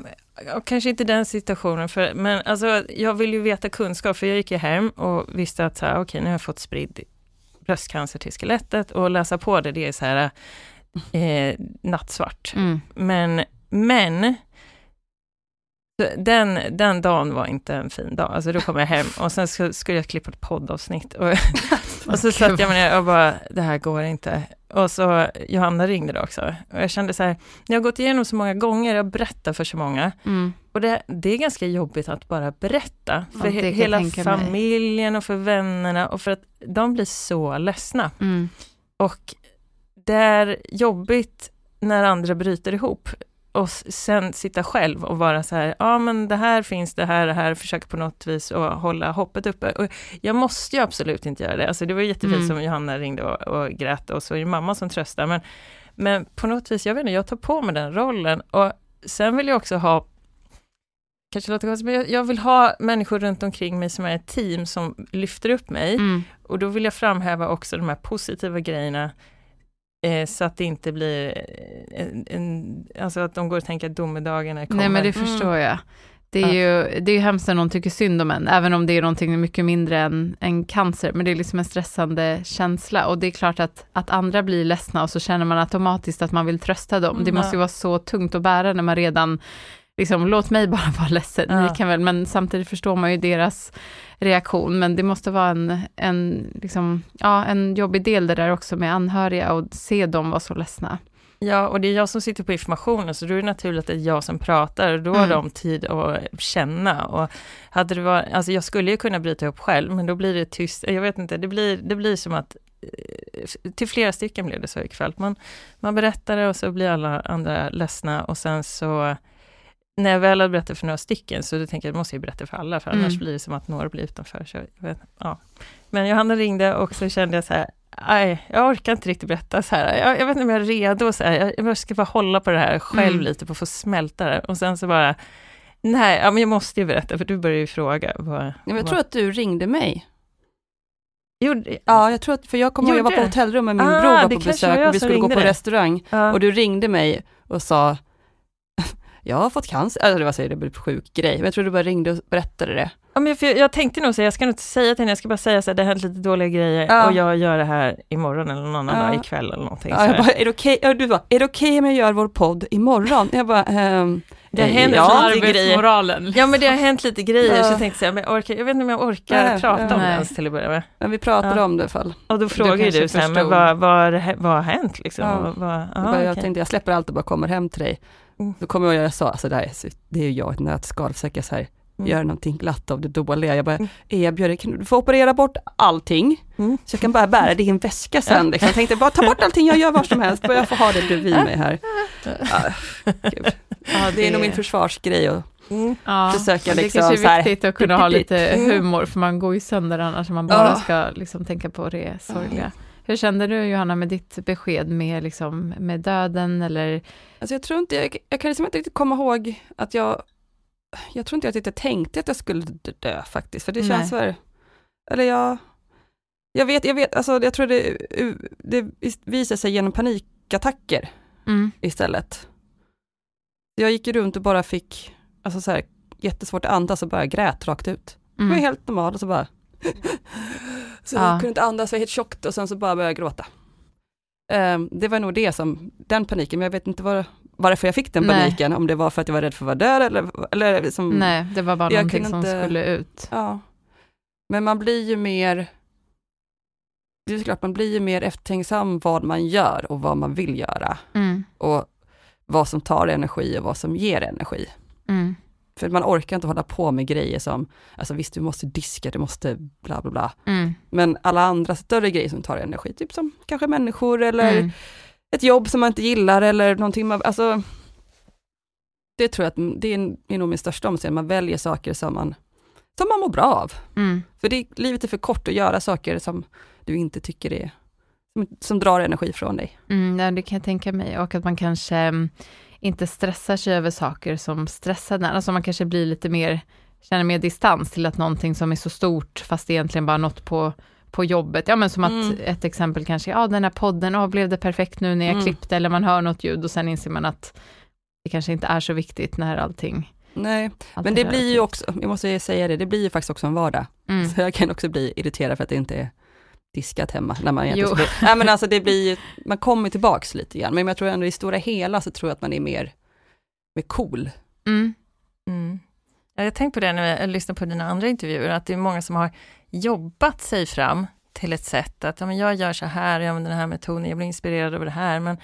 C: kanske inte den situationen, för, men alltså, jag vill ju veta kunskap, för jag gick ju hem och visste att okej, okay, nu har jag fått spridd bröstcancer till skelettet och läsa på det, det är så här eh, nattsvart. Mm. Men, men den, den dagen var inte en fin dag. Alltså då kom jag hem och sen skulle jag klippa ett poddavsnitt. Och, och så satt jag mig ner och bara, det här går inte. Och så Johanna ringde då också. Och jag kände så här, jag har gått igenom så många gånger, jag berättar för så många. Mm. Och det, det, är ganska jobbigt att bara berätta. För he, hela familjen mig. och för vännerna och för att de blir så ledsna. Mm. Och det är jobbigt när andra bryter ihop och sen sitta själv och vara så här, ja men det här finns, det här, det här, försöka på något vis att hålla hoppet uppe. Och jag måste ju absolut inte göra det. Alltså det var jättefint mm. som Johanna ringde och, och grät och så är det mamma som tröstar. Men, men på något vis, jag vet inte, jag tar på mig den rollen. Och sen vill jag också ha kanske låter konstigt, men jag, vill ha människor runt omkring mig som är ett team som lyfter upp mig. Mm. Och då vill jag framhäva också de här positiva grejerna Eh, så att det inte blir eh, en, en, alltså att de går och tänker att domedagen är kommer.
A: Nej men det mm. förstår jag. Det är ju det är hemskt när någon tycker synd om en, även om det är någonting mycket mindre än, än cancer, men det är liksom en stressande känsla och det är klart att, att andra blir ledsna och så känner man automatiskt att man vill trösta dem. Mm. Det måste ju vara så tungt att bära när man redan liksom, låt mig bara vara ledsen, ja. ni kan väl, men samtidigt förstår man ju deras reaktion, men det måste vara en, en, liksom, ja, en jobbig del det där också med anhöriga och se dem vara så ledsna.
C: Ja, och det är jag som sitter på informationen, så då är det naturligt att det är jag som pratar, och då har mm. de tid att känna. Och hade det varit, alltså jag skulle ju kunna bryta upp själv, men då blir det tyst, jag vet inte, det blir, det blir som att eh, till flera stycken blev det så ikväll. Man, man berättar det och så blir alla andra ledsna och sen så när jag väl har berättat för några stycken, så då tänker jag, måste jag berätta för alla, för annars mm. blir det som att några blir utanför. Så, vet, ja. Men Johanna ringde och så kände jag så här, nej, jag orkar inte riktigt berätta så här. Jag, jag vet inte om jag är redo, så här. Jag, jag ska bara hålla på det här själv mm. lite, på att få smälta det. Och sen så bara, nej, ja, men jag måste ju berätta, för du började ju fråga. Vad,
B: ja, jag vad... tror att du ringde mig. Gjorde, ja, jag tror att, för jag kommer ihåg, jag var på hotellrum med min ah, bror var på besök, och vi skulle gå på det. restaurang, ah. och du ringde mig och sa, jag har fått cancer, eller vad säger det blir sjuk grej, men jag tror du bara ringde och berättade det.
C: Ja, men jag, jag tänkte nog säga, jag ska nog inte säga till henne, jag ska bara säga så här, det har hänt lite dåliga grejer ja. och jag gör det här imorgon eller någon annan ja. dag, ikväll eller någonting.
B: Ja, jag bara, är det okej, okay? du bara, är det okej okay om jag gör vår podd imorgon? Jag bara, ehm,
C: det har hänt ja, lite grejer. Ja men det har hänt lite grejer ja. så jag tänkte säga, men jag, orkar, jag vet inte om jag orkar nej, prata nej. om det ens till att börja med.
B: Men vi pratade ja. om det i alla fall.
C: Och då frågade du, du så här, men vad, vad, vad har hänt liksom? Ja. Vad, vad,
B: aha, jag, bara, jag tänkte jag släpper allt och bara kommer hem till dig. Mm. Då kommer jag ihåg jag sa, alltså det, här, det är jag ett nötskal, försöker så här, mm. göra någonting glatt av det dåliga. Jag bara, mm. erbjöd kan du få operera bort allting? Mm. Så jag kan bara bära det i en väska sen. Liksom. Jag tänkte bara ta bort allting, jag gör vad som helst, bara jag får ha det bredvid mig här. Ja, ja, det är nog min försvarsgrej att Mm. Ja,
A: försöka liksom, det kanske är viktigt att kunna ha lite humor, för man går ju sönder annars man bara ska liksom tänka på det sorgliga. Hur kände du Johanna med ditt besked med, liksom, med döden eller?
B: Alltså jag tror inte, jag, jag kan liksom inte riktigt komma ihåg att jag, jag tror inte jag riktigt tänkte att jag skulle dö faktiskt, för det känns så eller jag, jag vet, jag vet, alltså jag tror det, det visar sig genom panikattacker mm. istället. Jag gick runt och bara fick, alltså så här, jättesvårt att andas och bara grät rakt ut. Mm. Jag var helt normal och så bara Så ja. jag kunde inte andas, var helt tjockt och sen så bara började jag gråta. Um, det var nog det som, den paniken, men jag vet inte vad, varför jag fick den paniken, Nej. om det var för att jag var rädd för att vara död eller, eller som,
A: Nej, det var bara någonting som inte, skulle ut.
B: Ja. Men man blir ju mer, det är klart man blir ju mer eftertänksam vad man gör och vad man vill göra. Mm. Och vad som tar energi och vad som ger energi. Mm. För man orkar inte hålla på med grejer som, alltså visst du måste diska, du måste bla bla bla. Mm. Men alla andra större grejer som tar energi, typ som kanske människor eller mm. ett jobb som man inte gillar eller någonting man, alltså det tror jag att det är, är nog min största omställning, man väljer saker som man, som man mår bra av. Mm. För det, livet är för kort att göra saker som du inte tycker är, som, som drar energi från dig.
A: Mm, det kan jag tänka mig och att man kanske mm, inte stressar sig över saker som stressar den. Alltså man kanske blir lite mer, känner mer distans till att någonting som är så stort, fast egentligen bara något på, på jobbet. Ja men som mm. att ett exempel kanske, ja den här podden, oh, blev det perfekt nu när jag mm. klippte, eller man hör något ljud och sen inser man att det kanske inte är så viktigt när allting
B: Nej, allt men det blir ju också, jag måste säga det, det blir ju faktiskt också en vardag. Mm. Så jag kan också bli irriterad för att det inte är diskat hemma när man egentligen skulle... Nej men alltså det blir man kommer tillbaks lite grann, men jag tror ändå i stora hela så tror jag att man är mer, mer cool. Mm.
C: Mm. Jag har tänkt på det när jag lyssnar på dina andra intervjuer, att det är många som har jobbat sig fram till ett sätt att ja, men jag gör så här, jag använder den här metoden, jag blir inspirerad av det här, men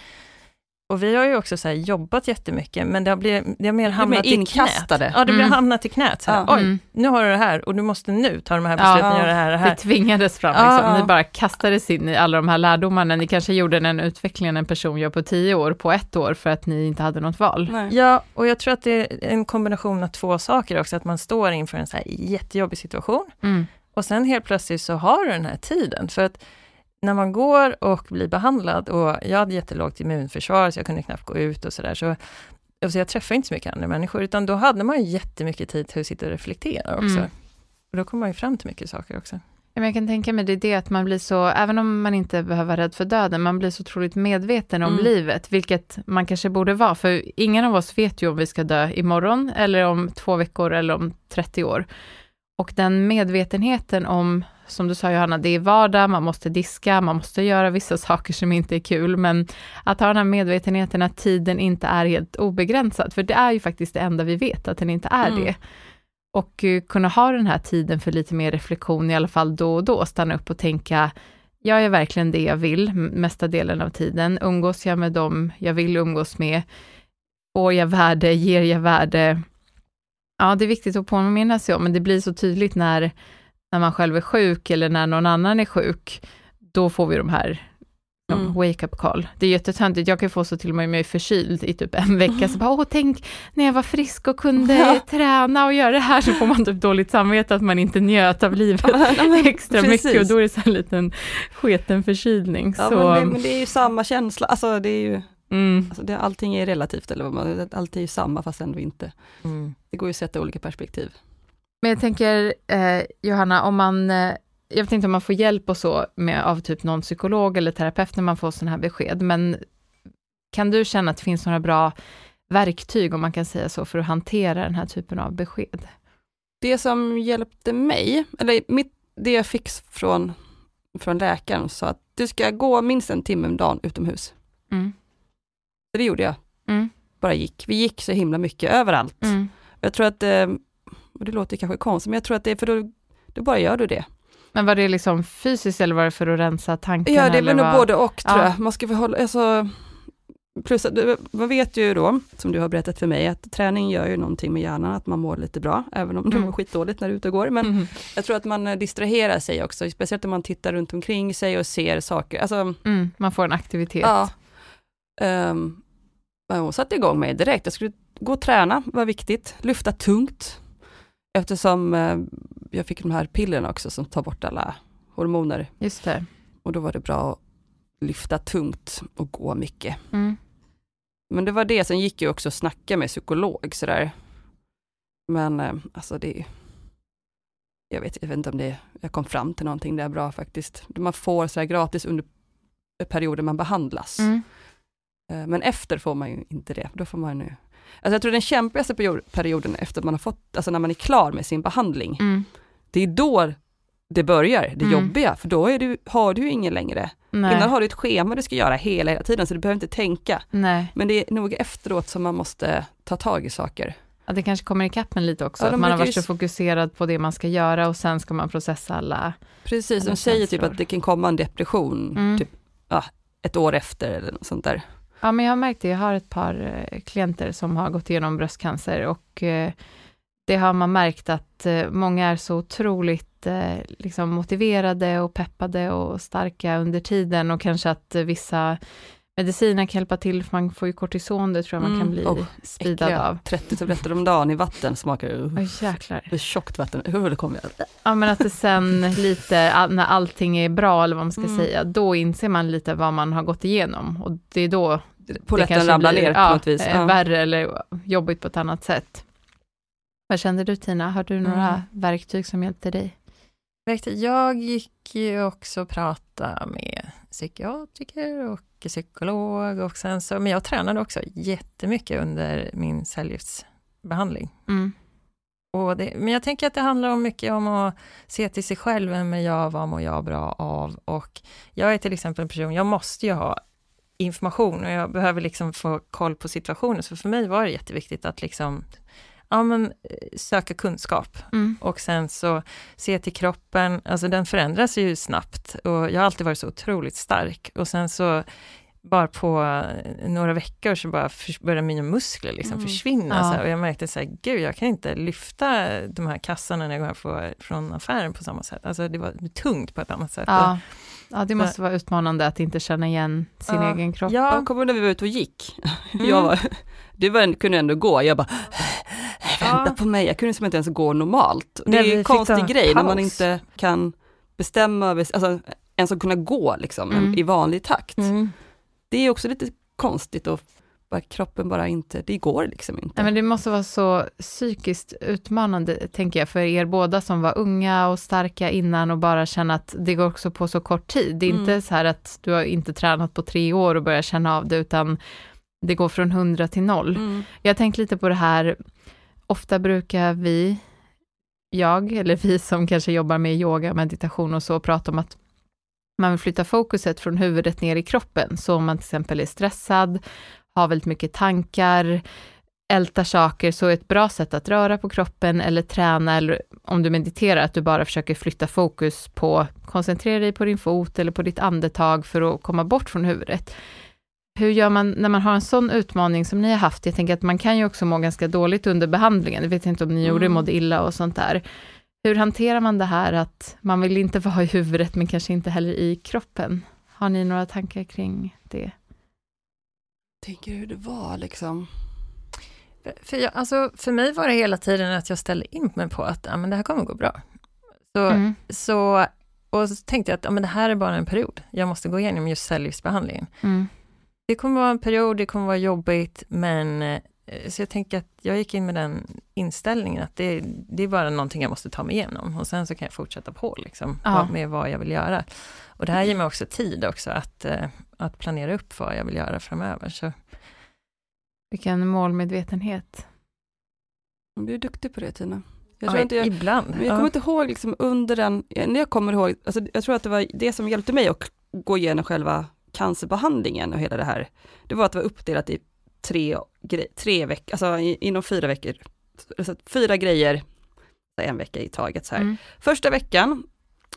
C: och vi har ju också så jobbat jättemycket, men det har, blivit, det har mer hamnat mer i knät. Ja, det blir mm. hamnat i knät. Så här, ja. Oj, mm. nu har du det här och du måste nu ta de här besluten, ja, göra det här, det här.
A: Det tvingades fram, liksom. ni bara kastades in i alla de här lärdomarna. Ni kanske gjorde den utvecklingen en person gör på tio år, på ett år, för att ni inte hade något val.
C: Nej. Ja, och jag tror att det är en kombination av två saker också, att man står inför en så här jättejobbig situation, mm. och sen helt plötsligt så har du den här tiden, för att när man går och blir behandlad, och jag hade jättelågt immunförsvar, så jag kunde knappt gå ut och sådär, så alltså jag träffade inte så mycket andra människor, utan då hade man ju jättemycket tid till att sitta och reflektera också. Mm. Och då kommer man ju fram till mycket saker också.
A: Ja, men jag kan tänka mig det det att man blir så, även om man inte behöver vara rädd för döden, man blir så otroligt medveten om mm. livet, vilket man kanske borde vara, för ingen av oss vet ju om vi ska dö imorgon, eller om två veckor, eller om 30 år. Och den medvetenheten om som du sa Johanna, det är vardag, man måste diska, man måste göra vissa saker som inte är kul, men att ha den här medvetenheten att tiden inte är helt obegränsad, för det är ju faktiskt det enda vi vet, att den inte är mm. det. Och uh, kunna ha den här tiden för lite mer reflektion, i alla fall då och då, stanna upp och tänka, jag är verkligen det jag vill, mesta delen av tiden, umgås jag med dem jag vill umgås med, får jag värde, ger jag värde, Ja, det är viktigt att påminna sig om, men det blir så tydligt när när man själv är sjuk eller när någon annan är sjuk, då får vi de här mm. wake-up call. Det är jättetöntigt, jag kan få så till och med om jag är förkyld i typ en vecka, så bara, åh tänk när jag var frisk och kunde ja. träna och göra det här, så får man typ dåligt samvete att man inte njöt av livet extra Precis. mycket och då är det så en liten sketen förkylning.
B: Ja,
A: så.
B: Men, det, men det är ju samma känsla, alltså det är ju Mm. Alltså det, allting är relativt, eller vad man, allt är ju samma fast ändå inte. Mm. Det går ju att sätta olika perspektiv.
A: Men jag tänker, eh, Johanna, om man, eh, jag vet inte om man får hjälp och så med, av typ någon psykolog eller terapeut när man får sådana här besked, men kan du känna att det finns några bra verktyg, om man kan säga så, för att hantera den här typen av besked?
B: Det som hjälpte mig, eller mitt, det jag fick från, från läkaren, sa att du ska gå minst en timme om dagen utomhus. Mm. Det gjorde jag. Mm. Bara gick. Vi gick så himla mycket överallt. Mm. Jag tror att eh, och det låter kanske konstigt, men jag tror att det är för då, då bara gör du det.
A: Men var det liksom fysiskt eller var det för att rensa tankarna?
B: Ja, det är nog både och tror ja. jag. Man ska förhålla, alltså, plus att man vet ju då, som du har berättat för mig, att träning gör ju någonting med hjärnan, att man mår lite bra, även om mm. det mår skitdåligt när du är ute och går. Men mm. jag tror att man eh, distraherar sig också, speciellt om man tittar runt omkring sig och ser saker. Alltså,
A: mm, man får en aktivitet.
B: Ja. Um, hon satte igång mig direkt, jag skulle gå och träna, var viktigt, lyfta tungt. Eftersom eh, jag fick de här pillerna också som tar bort alla hormoner.
A: Just det.
B: Och då var det bra att lyfta tungt och gå mycket. Mm. Men det var det, sen gick jag också och snacka med psykolog sådär. Men eh, alltså det jag vet, jag vet inte om det, jag kom fram till någonting det är bra faktiskt. Man får så gratis under perioden man behandlas. Mm. Eh, men efter får man ju inte det, då får man ju Alltså jag tror den kämpigaste perioden efter man har fått, alltså när man är klar med sin behandling, mm. det är då det börjar, det mm. jobbiga, för då är du, har du ingen längre Nej. Innan har du ett schema du ska göra hela, hela tiden så du behöver inte tänka. Nej. Men det är nog efteråt som man måste ta tag i saker.
A: Ja, det kanske kommer ikapp en lite också, ja, att man har varit så fokuserad på det man ska göra och sen ska man processa alla
B: Precis, alla de säger typ att det kan komma en depression mm. typ, ja, ett år efter eller något sånt där.
A: Ja, men jag har märkt det. Jag har ett par eh, klienter som har gått igenom bröstcancer och eh, det har man märkt att eh, många är så otroligt liksom motiverade och peppade och starka under tiden och kanske att vissa mediciner kan hjälpa till, för man får ju kortison, det tror jag man kan mm. bli oh, speedad av.
B: 30 tabletter om dagen i vatten smakar
A: uh, oh, jäklar.
B: Det är tjockt vatten, hur det kommer jag?
A: Ja men att det sen lite, när allting är bra eller vad man ska mm. säga, då inser man lite vad man har gått igenom och det är då
B: Poletten ramlar ner på
A: ja,
B: något vis.
A: Ja. värre eller jobbigt på ett annat sätt. Vad kände du Tina, har du några mm. verktyg som hjälpte dig?
C: Jag gick ju också och pratade med psykiatriker och psykolog och sen så, men jag tränade också jättemycket under min cellgiftsbehandling. Mm. Och det, men jag tänker att det handlar om mycket om att se till sig själv, vem är jag, vad mår jag bra av? Och jag är till exempel en person, jag måste ju ha information och jag behöver liksom få koll på situationen, så för mig var det jätteviktigt att liksom ja, men, eh, söka kunskap mm. och sen så se till kroppen, alltså den förändras ju snabbt och jag har alltid varit så otroligt stark och sen så bara på eh, några veckor så bara började mina muskler liksom mm. försvinna. Ja. Så här, och jag märkte så här, gud jag kan inte lyfta de här kassarna när jag går på, från affären på samma sätt. Alltså det var tungt på ett annat sätt.
A: Ja. Ja, det måste vara utmanande att inte känna igen sin ja. egen kropp.
B: Ja, jag kommer när vi var ute och gick. Mm. Jag var, du var, kunde ändå gå, jag bara vänta på mig, jag kunde liksom inte ens gå normalt. Det är en konstig grej paus. när man inte kan bestämma över, alltså ens att kunna gå liksom mm. i vanlig takt. Mm. Det är också lite konstigt och bara, kroppen bara inte, det går liksom inte.
A: Nej, men det måste vara så psykiskt utmanande, tänker jag, för er båda som var unga och starka innan och bara känna att det går också på så kort tid. Det är mm. inte så här att du har inte tränat på tre år och börjar känna av det, utan det går från hundra till noll. Mm. Jag har tänkt lite på det här, ofta brukar vi, jag eller vi som kanske jobbar med yoga, meditation och så, prata om att man vill flytta fokuset från huvudet ner i kroppen. Så om man till exempel är stressad, har väldigt mycket tankar, ältar saker, så är ett bra sätt att röra på kroppen eller träna, eller om du mediterar, att du bara försöker flytta fokus på, koncentrera dig på din fot eller på ditt andetag för att komma bort från huvudet. Hur gör man när man har en sån utmaning som ni har haft? Jag tänker att man kan ju också må ganska dåligt under behandlingen. Jag vet inte om ni mm. gjorde, mådde illa och sånt där. Hur hanterar man det här att man vill inte vara i huvudet, men kanske inte heller i kroppen? Har ni några tankar kring det?
B: Tänker hur det var liksom.
C: För, jag, alltså, för mig var det hela tiden att jag ställde in mig på att ja, men det här kommer gå bra. Så, mm. så, och så tänkte jag att ja, men det här är bara en period. Jag måste gå igenom just cellgiftsbehandlingen. Mm. Det kommer vara en period, det kommer vara jobbigt, men eh, så jag tänker att jag gick in med den inställningen att det, det är bara någonting jag måste ta mig igenom och sen så kan jag fortsätta på liksom, ja. med vad jag vill göra. Och det här ger mig också tid också att, eh, att planera upp vad jag vill göra framöver. Så.
A: Vilken målmedvetenhet.
B: Du är duktig på det Tina.
C: Jag tror ja, inte jag, ibland.
B: Men jag kommer inte ihåg liksom under den, när jag kommer ihåg, alltså jag tror att det var det som hjälpte mig att gå igenom själva cancerbehandlingen och hela det här. Det var att det var uppdelat i tre, tre veckor, alltså inom fyra veckor. Alltså fyra grejer, en vecka i taget så här. Mm. Första veckan,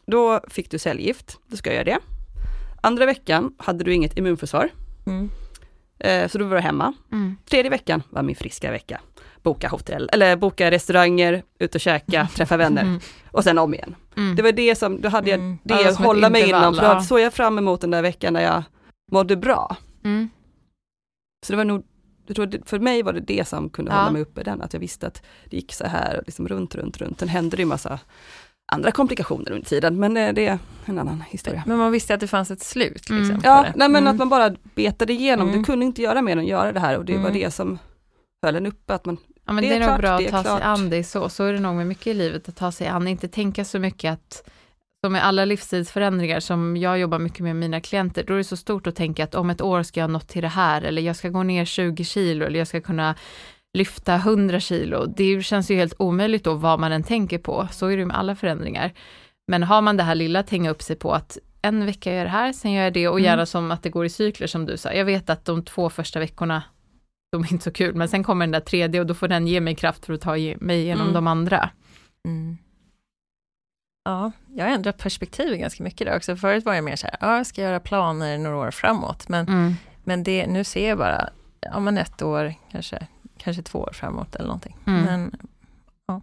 B: då fick du cellgift, då ska jag göra det. Andra veckan hade du inget immunförsvar. Mm. Eh, så då var du hemma. Mm. Tredje veckan var min friska vecka. Boka hotell, eller boka restauranger, ut och käka, träffa vänner. Mm. Och sen om igen. Mm. Det var det som, då hade jag mm. det att hålla mig inom, för då såg jag fram emot den där veckan när jag mådde bra. Så det var nog jag tror för mig var det det som kunde ja. hålla mig uppe den, att jag visste att det gick så här liksom runt, runt, runt. Sen hände det ju massa andra komplikationer under tiden, men eh, det är en annan historia.
C: Men man visste att det fanns ett slut? Liksom, mm.
B: Ja, nej, men mm. att man bara betade igenom, mm. du kunde inte göra mer än göra det här och det var mm. det som höll en uppe, att man
A: Ja men det, det är, är nog bra att ta klart. sig an det så, så är det nog med mycket i livet, att ta sig an, inte tänka så mycket att som med alla livsstilsförändringar som jag jobbar mycket med mina klienter, då är det så stort att tänka att om ett år ska jag ha nått till det här, eller jag ska gå ner 20 kilo, eller jag ska kunna lyfta 100 kilo. Det känns ju helt omöjligt då vad man än tänker på, så är det med alla förändringar. Men har man det här lilla att hänga upp sig på att en vecka gör jag det här, sen gör jag det och mm. gärna som att det går i cykler som du sa. Jag vet att de två första veckorna, de är inte så kul, men sen kommer den där tredje och då får den ge mig kraft för att ta mig igenom mm. de andra. Mm.
C: Ja, jag har ändrat perspektiv ganska mycket där också. Förut var jag mer så här, ja, jag ska göra planer några år framåt, men, mm. men det, nu ser jag bara, ja men ett år, kanske, kanske två år framåt eller någonting. Mm. Men, ja,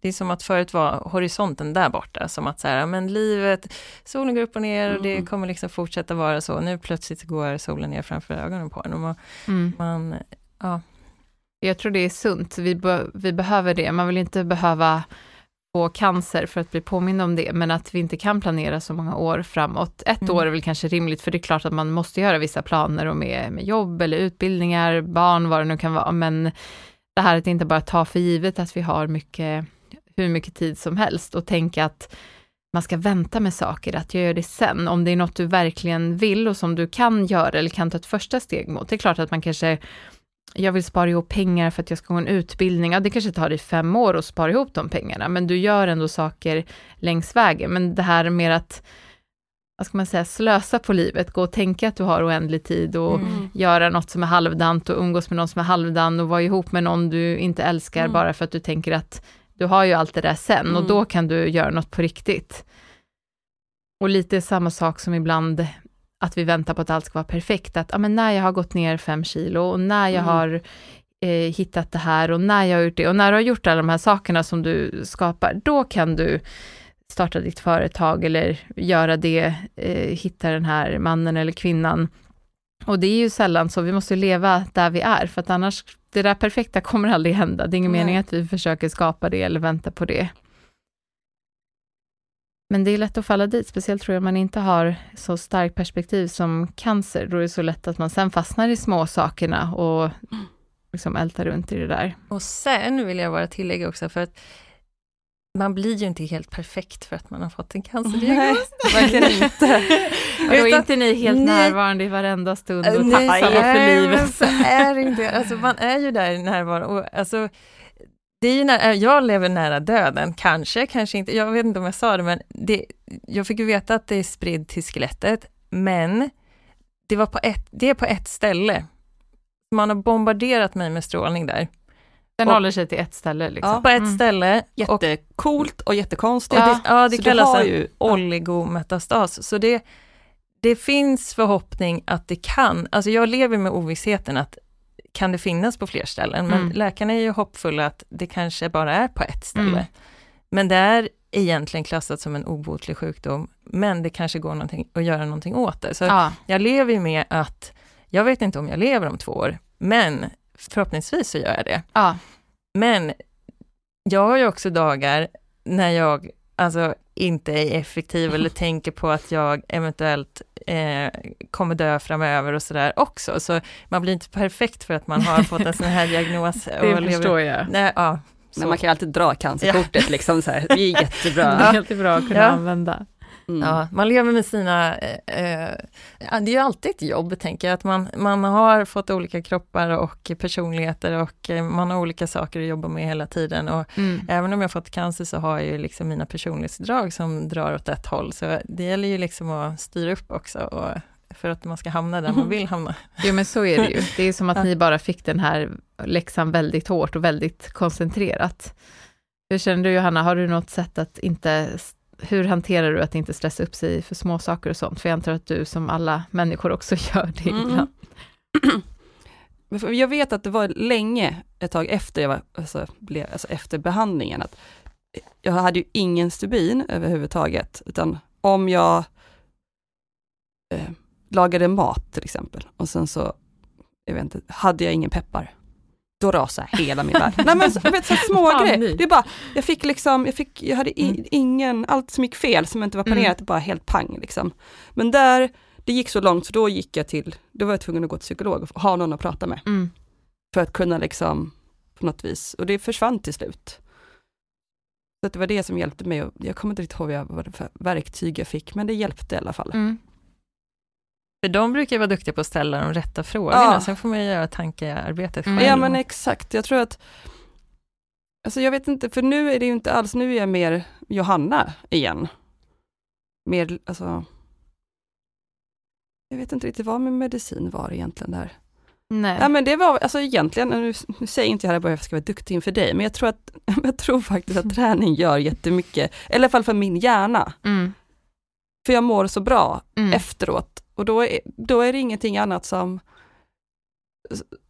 C: det är som att förut var horisonten där borta, som att så här, men livet, solen går upp och ner och det mm. kommer liksom fortsätta vara så. Nu plötsligt går solen ner framför ögonen på en och man, mm. man ja.
A: Jag tror det är sunt, vi, be vi behöver det. Man vill inte behöva få cancer för att bli påmind om det, men att vi inte kan planera så många år framåt. Ett mm. år är väl kanske rimligt, för det är klart att man måste göra vissa planer och med, med jobb eller utbildningar, barn, vad det nu kan vara, men det här att inte bara ta för givet att vi har mycket, hur mycket tid som helst och tänka att man ska vänta med saker, att jag gör det sen. Om det är något du verkligen vill och som du kan göra eller kan ta ett första steg mot. Det är klart att man kanske jag vill spara ihop pengar för att jag ska gå en utbildning. Ja, det kanske tar dig fem år att spara ihop de pengarna, men du gör ändå saker längs vägen. Men det här med att, vad ska man säga, slösa på livet, gå och tänka att du har oändlig tid och mm. göra något som är halvdant och umgås med någon som är halvdan och vara ihop med någon du inte älskar mm. bara för att du tänker att du har ju allt det där sen mm. och då kan du göra något på riktigt. Och lite samma sak som ibland att vi väntar på att allt ska vara perfekt, att ja, men när jag har gått ner fem kilo och när jag mm. har eh, hittat det här och när jag har gjort det och när du har gjort alla de här sakerna som du skapar, då kan du starta ditt företag eller göra det, eh, hitta den här mannen eller kvinnan. Och det är ju sällan så, vi måste leva där vi är, för att annars, det där perfekta kommer aldrig hända. Det är ingen Nej. mening att vi försöker skapa det eller vänta på det. Men det är lätt att falla dit, speciellt tror jag man inte har så starkt perspektiv som cancer. Då är det så lätt att man sen fastnar i små sakerna och liksom ältar runt i det där.
C: Och sen vill jag bara tillägga också, för att man blir ju inte helt perfekt för att man har fått en cancerdiagnos.
A: verkligen inte. Och är inte ni helt nej. närvarande i varenda stund och tacksamma för livet.
C: Så är det inte. Alltså, man är ju där i närvaro. alltså, det är när, jag lever nära döden, kanske, kanske inte, jag vet inte om jag sa det, men det, jag fick ju veta att det är spridd till skelettet, men det, var på ett, det är på ett ställe. Man har bombarderat mig med strålning där.
A: Den och, håller sig till ett ställe? Liksom.
C: Ja, på ett mm. ställe.
B: Jättecoolt och, och jättekonstigt.
C: Ja, det, ja, det så kallas ju oligometastas. Så det, det finns förhoppning att det kan, alltså jag lever med ovissheten att kan det finnas på fler ställen, men mm. läkarna är ju hoppfulla att det kanske bara är på ett ställe. Mm. Men det är egentligen klassat som en obotlig sjukdom, men det kanske går någonting, att göra någonting åt det. Så ja. jag lever ju med att, jag vet inte om jag lever om två år, men förhoppningsvis så gör jag det. Ja. Men jag har ju också dagar när jag alltså inte är effektiv eller tänker på att jag eventuellt eh, kommer dö framöver och sådär också. Så man blir inte perfekt för att man har fått en sån här diagnos.
A: det och förstår lever, jag.
B: Nej, ja, Men man kan alltid dra cancerkortet ja. liksom så här, det är jättebra.
A: Det är jättebra att kunna ja. använda.
C: Mm. Ja, man lever med sina... Eh, eh, det är ju alltid ett jobb, tänker jag, att man, man har fått olika kroppar och personligheter och eh, man har olika saker att jobba med hela tiden. Och mm. Även om jag fått cancer så har jag ju liksom mina personlighetsdrag som drar åt ett håll, så det gäller ju liksom att styra upp också och för att man ska hamna där man vill hamna.
A: Jo men så är det ju. Det är som att ni bara fick den här läxan väldigt hårt och väldigt koncentrerat. Hur känner du Johanna, har du något sätt att inte hur hanterar du att inte stressa upp sig för små saker och sånt? För jag antar att du som alla människor också gör det mm. ibland.
B: Jag vet att det var länge, ett tag efter jag var, alltså, blev, alltså efter behandlingen, att jag hade ju ingen stubin överhuvudtaget, utan om jag eh, lagade mat till exempel, och sen så, jag vet inte, hade jag ingen peppar, då rasar hela min värld. Nej men jag vet, så små grejer. Det är bara, jag fick liksom, jag, fick, jag hade in, mm. ingen, allt som gick fel som inte var mm. planerat, mm. bara helt pang liksom. Men där, det gick så långt så då gick jag till, då var jag tvungen att gå till psykolog och ha någon att prata med. Mm. För att kunna liksom, på något vis, och det försvann till slut. Så det var det som hjälpte mig, och jag kommer inte riktigt ihåg vad det för verktyg jag fick, men det hjälpte i alla fall. Mm.
C: För de brukar vara duktiga på att ställa de rätta frågorna, ja. sen får man ju göra tankearbetet
B: själv. Ja men exakt, jag tror att, alltså jag vet inte, för nu är det ju inte alls, nu är jag mer Johanna igen. Mer, alltså, jag vet inte riktigt vad min medicin var egentligen där.
A: Nej.
B: Ja, men det var, alltså egentligen, nu, nu säger inte jag för att jag ska vara duktig inför dig, men jag tror, att, jag tror faktiskt att träning gör jättemycket, eller i alla fall för min hjärna.
A: Mm.
B: För jag mår så bra
A: Mm.
B: efteråt och då är, då är det ingenting annat som,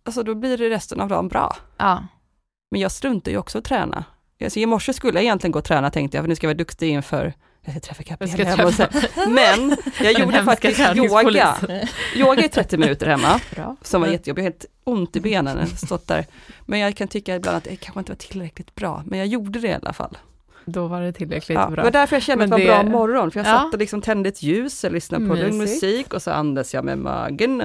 B: alltså då blir det resten av dagen bra.
A: Ja.
B: Men jag struntar ju också att träna. Alltså, I morse skulle jag egentligen gå och träna tänkte jag, för nu ska jag vara duktig inför träffa
A: träffa
B: Men jag gjorde faktiskt yoga. Yoga i 30 minuter hemma,
A: Bra.
B: som var jättejobbigt. Jag har helt ont i benen när jag stått där. Men jag kan tycka ibland att det kanske inte var tillräckligt bra, men jag gjorde det i alla fall.
A: Då var det tillräckligt
B: Ja, det
A: bra.
B: var därför jag kände
A: Men
B: att det var en
A: det-
B: bra morgon, för jag
A: Ja.
B: satt och liksom tände ett ljus, och lyssnade på lugn musik och så andas jag med magen.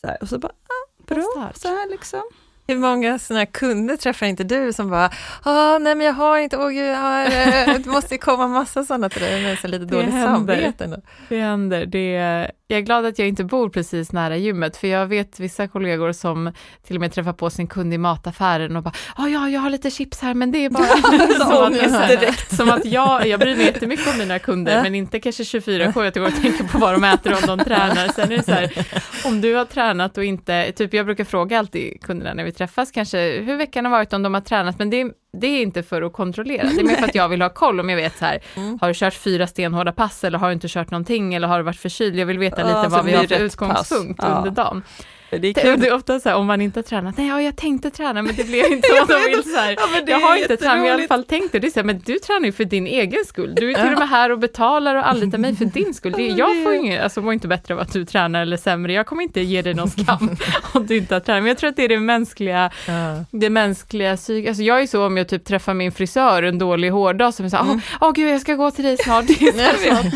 B: Så här, och så bara, ah, bra, så här liksom.
C: Hur många sådana kunder träffar inte du som bara, ah, nej men jag har inte, åh gud, jag har, eh, det måste komma massa sådana till dig med så lite dåligt samvete. ändå.
A: Det händer. Det är, jag är glad att jag inte bor precis nära gymmet, för jag vet vissa kollegor som till och med träffar på sin kund i mataffären och bara, ah, ja, jag har lite chips här, men det är bara... som, att,
B: direkt.
A: som att jag, jag bryr mig jättemycket om mina kunder, men inte kanske 24-7, att jag går och tänker på vad de äter och om de tränar. Sen är det så här, om du har tränat och inte, typ jag brukar fråga alltid kunderna när vi träffas, kanske hur veckan har varit, om de har tränat, men det är, det är inte för att kontrollera, det är mer för att jag vill ha koll, om jag vet så här,
C: Mm.
A: har du kört fyra stenhårda pass eller har du inte kört någonting eller har du varit förkyld? Jag vill veta lite
B: så
A: vad vi har för utgångspunkt
B: pass.
A: Under dagen.
B: Det är kul.
A: det är ofta så här, om man inte har tränat, nej ja, jag tänkte träna men det blev inte att de vill så här,
B: Ja,
A: jag har inte tränat men jag har i alla fall tänkt det. det är så här, men du tränar ju för din egen skull, du är till och med här och betalar och anlitar mig för din skull. Det, jag får ingen, alltså mår inte bättre av att du tränar eller sämre, jag kommer inte ge dig någon skam om du inte har tränat, men jag tror att det är det mänskliga det mänskliga psyk, alltså jag är så om jag typ träffar min frisör en dålig hårdag som är såhär, åh
C: Mm.
A: åh, gud jag ska gå till dig snart.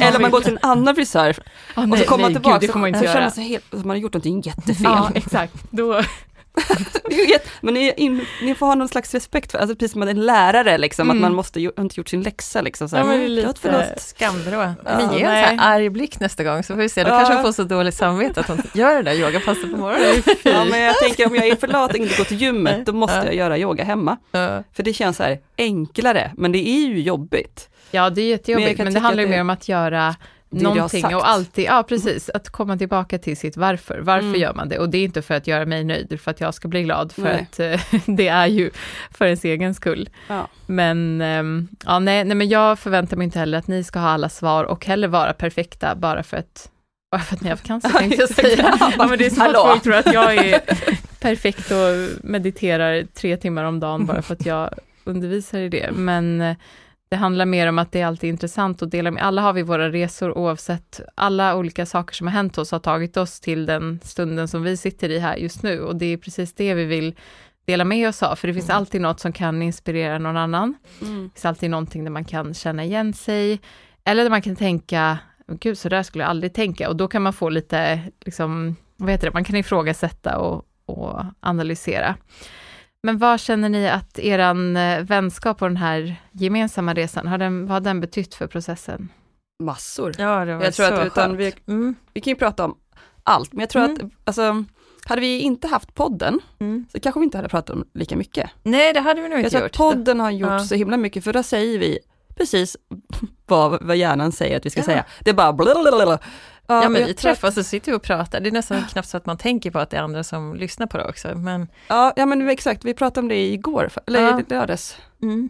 B: Eller man går till en annan frisör och
A: nej,
B: så kommer man tillbaka
A: gud, det får man inte
B: så känner sig helt, man har gjort någonting jättefel.
A: Ja, exakt. Då,
B: Men ni, in, ni får ha någon slags respekt för, alltså precis som en lärare liksom,
A: Mm.
B: att man måste ju, inte gjort sin läxa liksom. Så här,
A: Ja, men det är
B: "Mm,
A: lite-.
C: Skamvrå.
B: Ja,
C: men ge en så arg blick nästa gång så får vi se, då
B: Ja.
C: kanske hon får så dåligt samvete att hon gör det där yogapasset på morgonen.
B: Ja, men jag tänker om jag är för lat och inte går till gymmet, då måste
C: Ja.
B: jag göra yoga hemma.
C: Ja.
B: För det känns så här enklare, men det är ju jobbigt.
A: ja, det är
B: Men
A: jättejobbigt,
B: kan
A: men, det handlar ju mer om att göra
B: Det
A: någonting och alltid, ja precis, att komma tillbaka till sitt varför. Varför
B: Mm.
A: gör man det? Och det är inte för att göra mig nöjd, för att jag ska bli glad, för
B: Nej.
A: att eh, det är ju för ens egen skull.
B: Ja.
A: Men, ehm, ja, nej, nej, men jag förväntar mig inte heller att ni ska ha alla svar och heller vara perfekta bara för att, bara för att ni har haft cancer tänkte jag säga. Ja, men det är som att folk tror att jag är perfekt och mediterar tre timmar om dagen bara för att jag undervisar i det. Men det handlar mer om att det är alltid intressant att dela med. Alla har vi våra resor oavsett, alla olika saker som har hänt oss har tagit oss till den stunden som vi sitter i här just nu och det är precis det vi vill dela med oss av, för det finns
C: Mm.
A: alltid något som kan inspirera någon annan.
B: Mm.
A: Det finns alltid någonting där man kan känna igen sig, eller där man kan tänka, gud så där skulle jag aldrig tänka, och då kan man få lite, liksom, vad heter det, man kan ifrågasätta och, och analysera. Men vad känner ni att eran eh, vänskap på den här gemensamma resan, har den, vad har den betytt för processen?
B: Massor.
C: Ja, det var
B: Jag tror
C: så
B: att utan vi,
C: Mm.
B: vi kan ju prata om allt, men jag tror
C: Mm.
B: att alltså, hade vi inte haft podden
C: Mm.
B: så kanske vi inte hade pratat om lika mycket.
C: Nej, det hade vi nog
B: Jag
C: inte
B: tror
C: gjort.
B: att podden har gjort
C: Ja.
B: så himla mycket, för då säger vi precis vad, vad hjärnan säger att vi ska
C: Ja.
B: säga. Det är bara blablabla.
C: Ja, men vi träffas och sitter och pratar. Det är nästan knappt så att man tänker på att det är andra som lyssnar på det också. Men,
B: Ja, ja men exakt, vi pratade om det igår, eller
C: Ja.
B: lördags.
C: mm.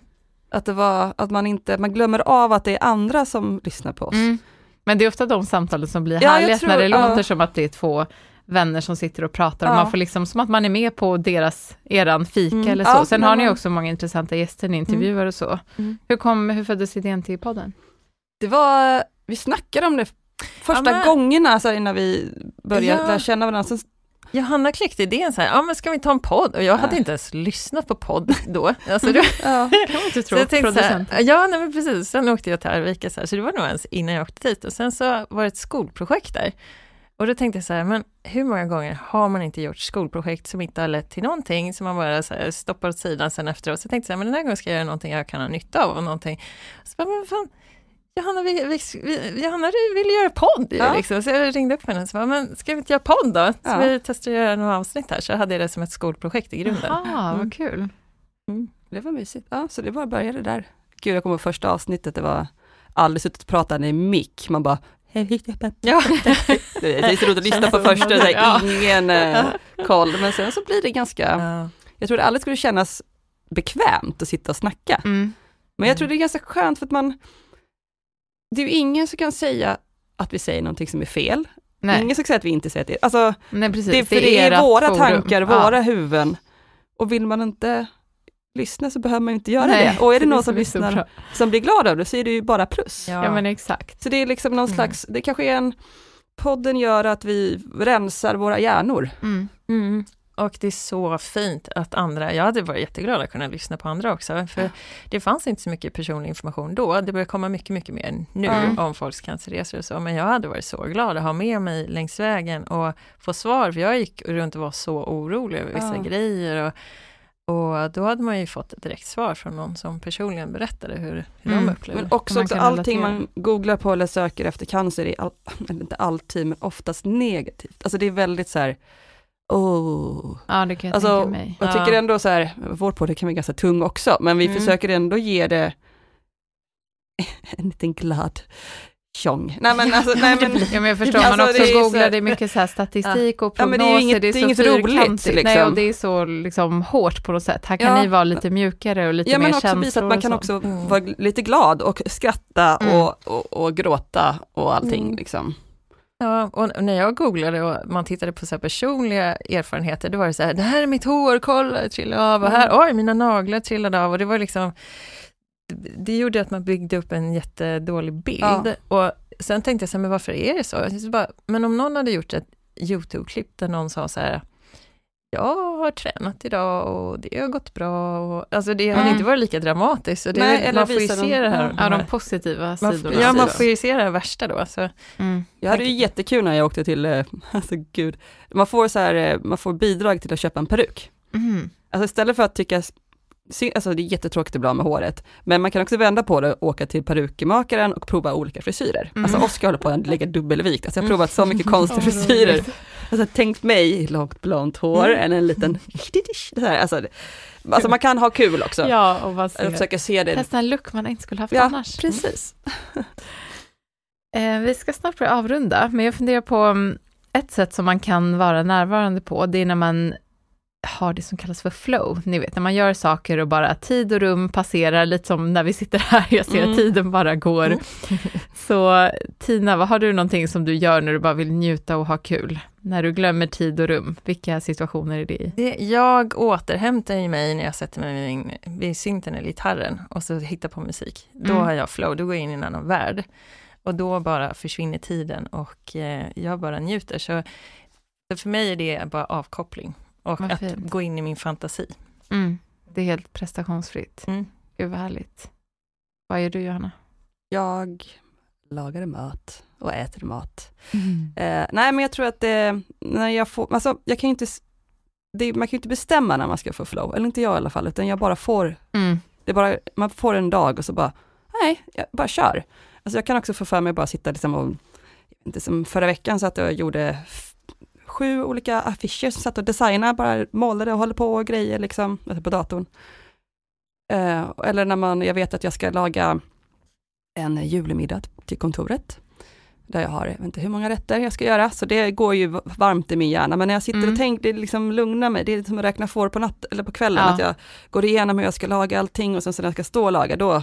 B: Att det var, att man inte, man glömmer av att det är andra som lyssnar på oss.
A: Mm. Men det är ofta de samtalen som blir
B: Ja, tror-
A: när det
B: ja.
A: låter som att det är två vänner som sitter och pratar, och
B: Ja.
A: man får liksom, som att man är med på deras, eran fika
C: Mm.
A: eller så.
B: Ja,
A: Sen har ni också många intressanta gäster ni intervjuar och så.
C: Mm.
A: Hur, kom, hur föddes idén till podden?
B: Det var, vi snackade om det första
C: Ja, men-
B: gångerna så här, innan vi började
C: Ja.
B: lära känna varandra. Sen,
C: Johanna kläckte idén så här, ja men ska vi ta en podd? Och jag hade
B: Ja.
C: inte ens lyssnat på podd då. Alltså, det,
B: ja.
A: kan man inte
C: så jag tänkte så
A: producent.
C: här, ja nej men precis, sen åkte jag till Arvika så här, så det var nog ens innan jag åkte dit. Och sen så var det ett skolprojekt där. Och då tänkte jag så här, men hur många gånger har man inte gjort skolprojekt som inte har lett till någonting, som man bara så här stoppar åt sidan sen efteråt. Så jag tänkte så här, men den här gången ska jag göra någonting jag kan ha nytta av och någonting. Så bara, men fan, Johanna, vi, vi, vi, Johanna vill göra podd ju,
B: Ja.
C: liksom. Så jag ringde upp henne och sa, men ska vi inte göra podd då? Så
B: Ja.
C: vi testar att göra några avsnitt här, så hade jag det som ett skolprojekt i grunden.
A: Ah,
C: Mm.
A: vad kul.
B: Det var mysigt. Ja, så det bara började där. Gud, jag kommer ihåg första avsnittet, det var aldrig suttit och pratat i mick. Man bara, Ja. det är så roligt att lyssna på första, så här, ingen eh, koll, men sen så blir det ganska, ja. jag tror det aldrig skulle kännas bekvämt att sitta och snacka. Mm. Men jag tror det är ganska skönt för att man, det är ju ingen som kan säga att vi säger någonting som är fel. Nej. Ingen som säger att vi inte säger det. Alltså, Nej, precis. Det, för det, det är våra forum. tankar, våra ja. huvuden. Och vill man inte lyssna så behöver man inte göra Nej, det. Och är det, det någon som lyssnar som blir glad av det så är det ju bara plus.
A: Ja, ja men exakt.
B: Så det är liksom någon mm. slags, det kanske är en, podden gör att vi rensar våra hjärnor. Mm.
C: Mm. Och det är så fint att andra, jag hade varit jätteglad att kunna lyssna på andra också, för ja. det fanns inte så mycket personlig information då, det börjar komma mycket, mycket mer nu mm. om folks cancerresor och så, men jag hade varit så glad att ha med mig längs vägen och få svar, för jag gick runt och var så orolig över vissa ja. grejer och och då hade man ju fått ett direkt svar från någon som personligen berättade hur, hur mm. de upplevde
B: Men också, också allting man googlar på eller söker efter cancer är, all, inte alltid, men oftast negativt. Alltså det är väldigt så här, Oh.
A: Ja, det kan jag alltså, tänka mig.
B: Jag tycker ändå så här, vår podd kan vara ganska tung också, men vi mm. försöker ändå ge det en liten glad tjong.
A: Nej men alltså, nej men. ja men jag förstår, alltså, man också det googlar, så, det är mycket så statistik ja. och prognoser, ja, det är, inget, det är, det är inget roligt. Liksom. Nej, och det är så liksom hårt på något sätt. Här kan ja. ni vara lite mjukare och lite ja, mer känslor. Ja men också visa
B: att man kan också mm. vara lite glad och skratta mm. och, och, och, gråta och allting mm. liksom.
C: Ja, och när jag googlade och man tittade på så personliga erfarenheter, då var det så här, det här är mitt hår, kolla, det trillade av, och här, mm. oj, mina naglar trillade av, och det var liksom, det gjorde att man byggde upp en jättedålig bild. Ja. Och sen tänkte jag så här, men varför är det så? så bara, men om någon hade gjort ett YouTube-klipp där någon sa så här, jag har tränat idag och det har gått bra. Och, alltså det hade mm. inte varit lika dramatiskt. Och det, Nej, eller man får ju se det här.
A: Ja, de positiva
C: man,
A: sidorna.
C: Ja, man får ju se det här värsta då. Så.
B: Mm. Jag hade ju jättekul när jag åkte till, eh, alltså gud, man får, så här, eh, man får bidrag till att köpa en peruk. Mm. Alltså istället för att tycka alltså det är jättetråkigt ibland med håret, men man kan också vända på det och åka till perukmakaren och prova olika frisyrer. Mm. Alltså Oskar håller på att lägga dubbelvikt, alltså jag har provat så mycket konstiga frisyrer. Alltså tänkt mig långt blont hår, mm. än en liten så här, alltså, alltså man kan ha kul också.
A: Ja, och vad
B: ser. försöka se det.
A: Testa en look man inte skulle haft
B: ja,
A: annars.
B: precis.
A: eh, vi ska snart börja avrunda, men jag funderar på mm, ett sätt som man kan vara närvarande på, det är när man har det som kallas för flow. Ni vet, när man gör saker och bara tid och rum passerar, lite som när vi sitter här, jag ser mm. att tiden bara går. Mm. Så Tina, vad har du någonting som du gör när du bara vill njuta och ha kul? När du glömmer tid och rum, vilka situationer är det
C: i? Jag återhämtar mig när jag sätter mig vid synten eller gitarren och så hittar på musik. Då mm. har jag flow, då går jag in i en annan värld. Och då bara försvinner tiden och eh, jag bara njuter. Så för mig är det bara avkoppling och vad att fint. gå in i min fantasi.
A: Mm. Det är helt prestationsfritt. Mm. Gud vad härligt. Vad gör du Johanna?
B: Jag lagar mat och äter mat. Mm. Eh, nej men jag tror att det, när jag får, alltså jag kan inte, det, man kan ju inte bestämma när man ska få flow, eller inte jag i alla fall, utan jag bara får, mm. det bara, man får en dag och så bara, nej, jag bara kör. Alltså jag kan också få för mig att bara sitta liksom och, inte som förra veckan så att jag gjorde sju olika affischer som satt och designade, bara målade och håller på och grejer liksom, alltså på datorn. Uh, eller när man, jag vet att jag ska laga en julemiddag till kontoret, där jag har, jag vet inte hur många rätter jag ska göra, så det går ju varmt i min hjärna, men när jag sitter mm. och tänker, det liksom lugnar mig, det är som att räkna får på natt eller på kvällen, ja. att jag går igenom hur jag ska laga allting och sen så när jag ska stå och laga, då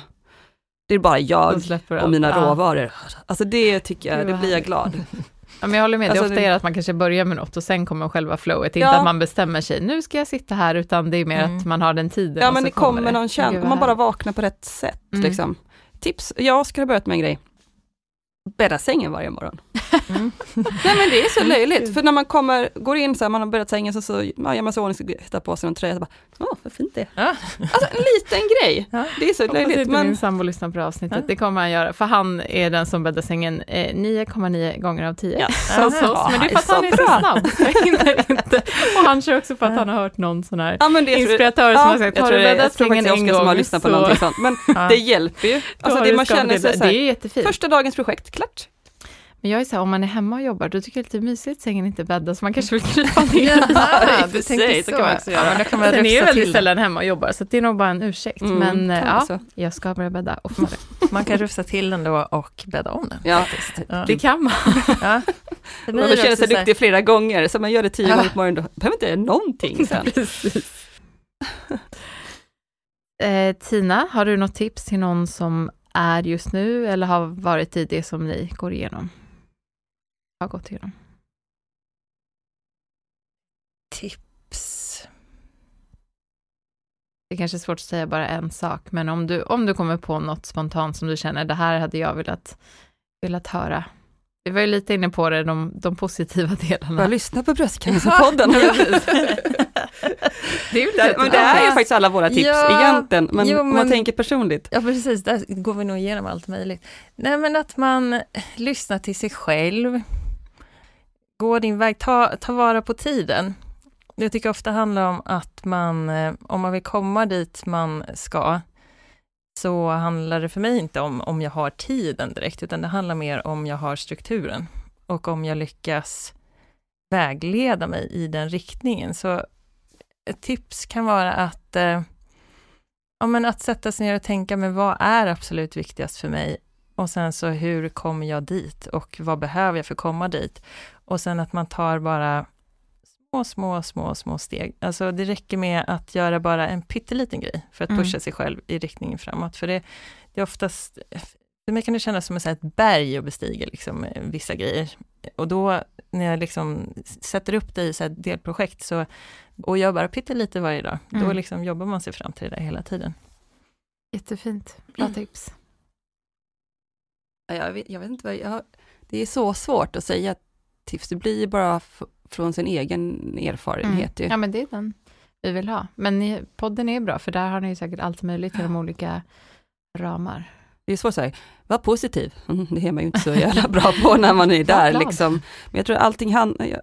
B: det är bara jag och mina ja. råvaror. Alltså det tycker jag, det blir jag glad.
A: Ja, men jag håller med, alltså, det ofta är att man kanske börjar med något och sen kommer själva flowet, ja. inte att man bestämmer sig, nu ska jag sitta här, utan det är mer mm. att man har den tiden.
B: Ja men det kommer, kommer någon känsla, man bara vaknar på rätt sätt. Mm. Liksom. Tips, jag skulle ha börjat med en grej, bädda sängen varje morgon. Mm. Nej men det är så löjligt, för när man kommer, går in så här, man har bäddat sängen, så, så ja, gör man så ordning, hittar på sig en tröja, så bara, åh vad fint det är. Ja. Alltså en liten grej, ja. det är så löjligt. Hoppas
A: men... min sambo lyssnar på det avsnittet, ja. det kommer han göra, för han är den som bäddar sängen eh, 9,9 gånger av 10 ja. hos oss, men det är för att han är så snabb, jag hinner inte. Och han kör också för att han har hört någon sån här ja, inspiratör som har sagt, har du bäddat sängen en gång som har lyssnat
B: på så... Men det hjälper ju. Alltså, det, man känner sig så här,
A: det är jättefint.
B: första dagens projekt, klart.
A: Men jag är så här, om man är hemma och jobbar, då tycker jag det är lite mysigt, sängen inte bäddad, så man kanske vill krypa ner.
C: ja, du tänkte så. så kan man också göra. Ja, men kan man
A: Sen är väldigt sällan hemma och jobbar, så det är nog bara en ursäkt. Mm, men ja, så. jag ska börja bädda oftare.
C: Man kan rufsa till den då och bädda om den.
A: Ja, ja. det kan man. ja.
B: Man känner sig duktig flera gånger, så man gör det tio gånger på morgonen, då behöver inte göra någonting sen.
A: eh, Tina, har du något tips till någon som är just nu eller har varit i det som ni går igenom? Har gått igenom?
C: Tips?
A: Det är kanske är svårt att säga bara en sak, men om du, om du kommer på något spontant som du känner, det här hade jag velat, velat höra. Vi var ju lite inne på det, de, de positiva delarna.
B: Jag lyssnar på Bröstcancerpodden.
A: det, är
B: det, men det är ju faktiskt alla våra tips ja, egentligen, men, jo, men man tänker personligt.
C: Ja precis, där går vi nog igenom allt möjligt. Nej men att man lyssnar till sig själv, gå din väg, ta, ta vara på tiden. Jag tycker ofta handlar om att man, eh, om man vill komma dit man ska, så handlar det för mig inte om om jag har tiden direkt, utan det handlar mer om jag har strukturen och om jag lyckas vägleda mig i den riktningen. Så ett tips kan vara att, eh, ja, men att sätta sig ner och tänka, men vad är absolut viktigast för mig? Och sen så hur kommer jag dit och vad behöver jag för att komma dit? Och sen att man tar bara små, små, små, små steg. Alltså det räcker med att göra bara en pytteliten grej för att pusha mm. sig själv i riktningen framåt. För det, det är oftast, för mig kan det kännas som ett berg att bestiga liksom, vissa grejer. Och då när jag liksom sätter upp det i så delprojekt så, och gör bara pyttelite varje dag, mm. då liksom jobbar man sig fram till det där hela tiden.
A: Jättefint, bra mm. tips.
B: Jag vet, jag vet inte vad jag, det är så svårt att säga tips, det blir bara från sin egen erfarenhet.
A: Mm. Ja, men det är den vi vill ha. Men ni, podden är bra, för där har ni säkert allt möjligt i de olika ramar.
B: Det är svårt att säga, var positiv. Mm, det är man ju inte så jävla bra på när man är där. liksom. Men jag tror allting handlar...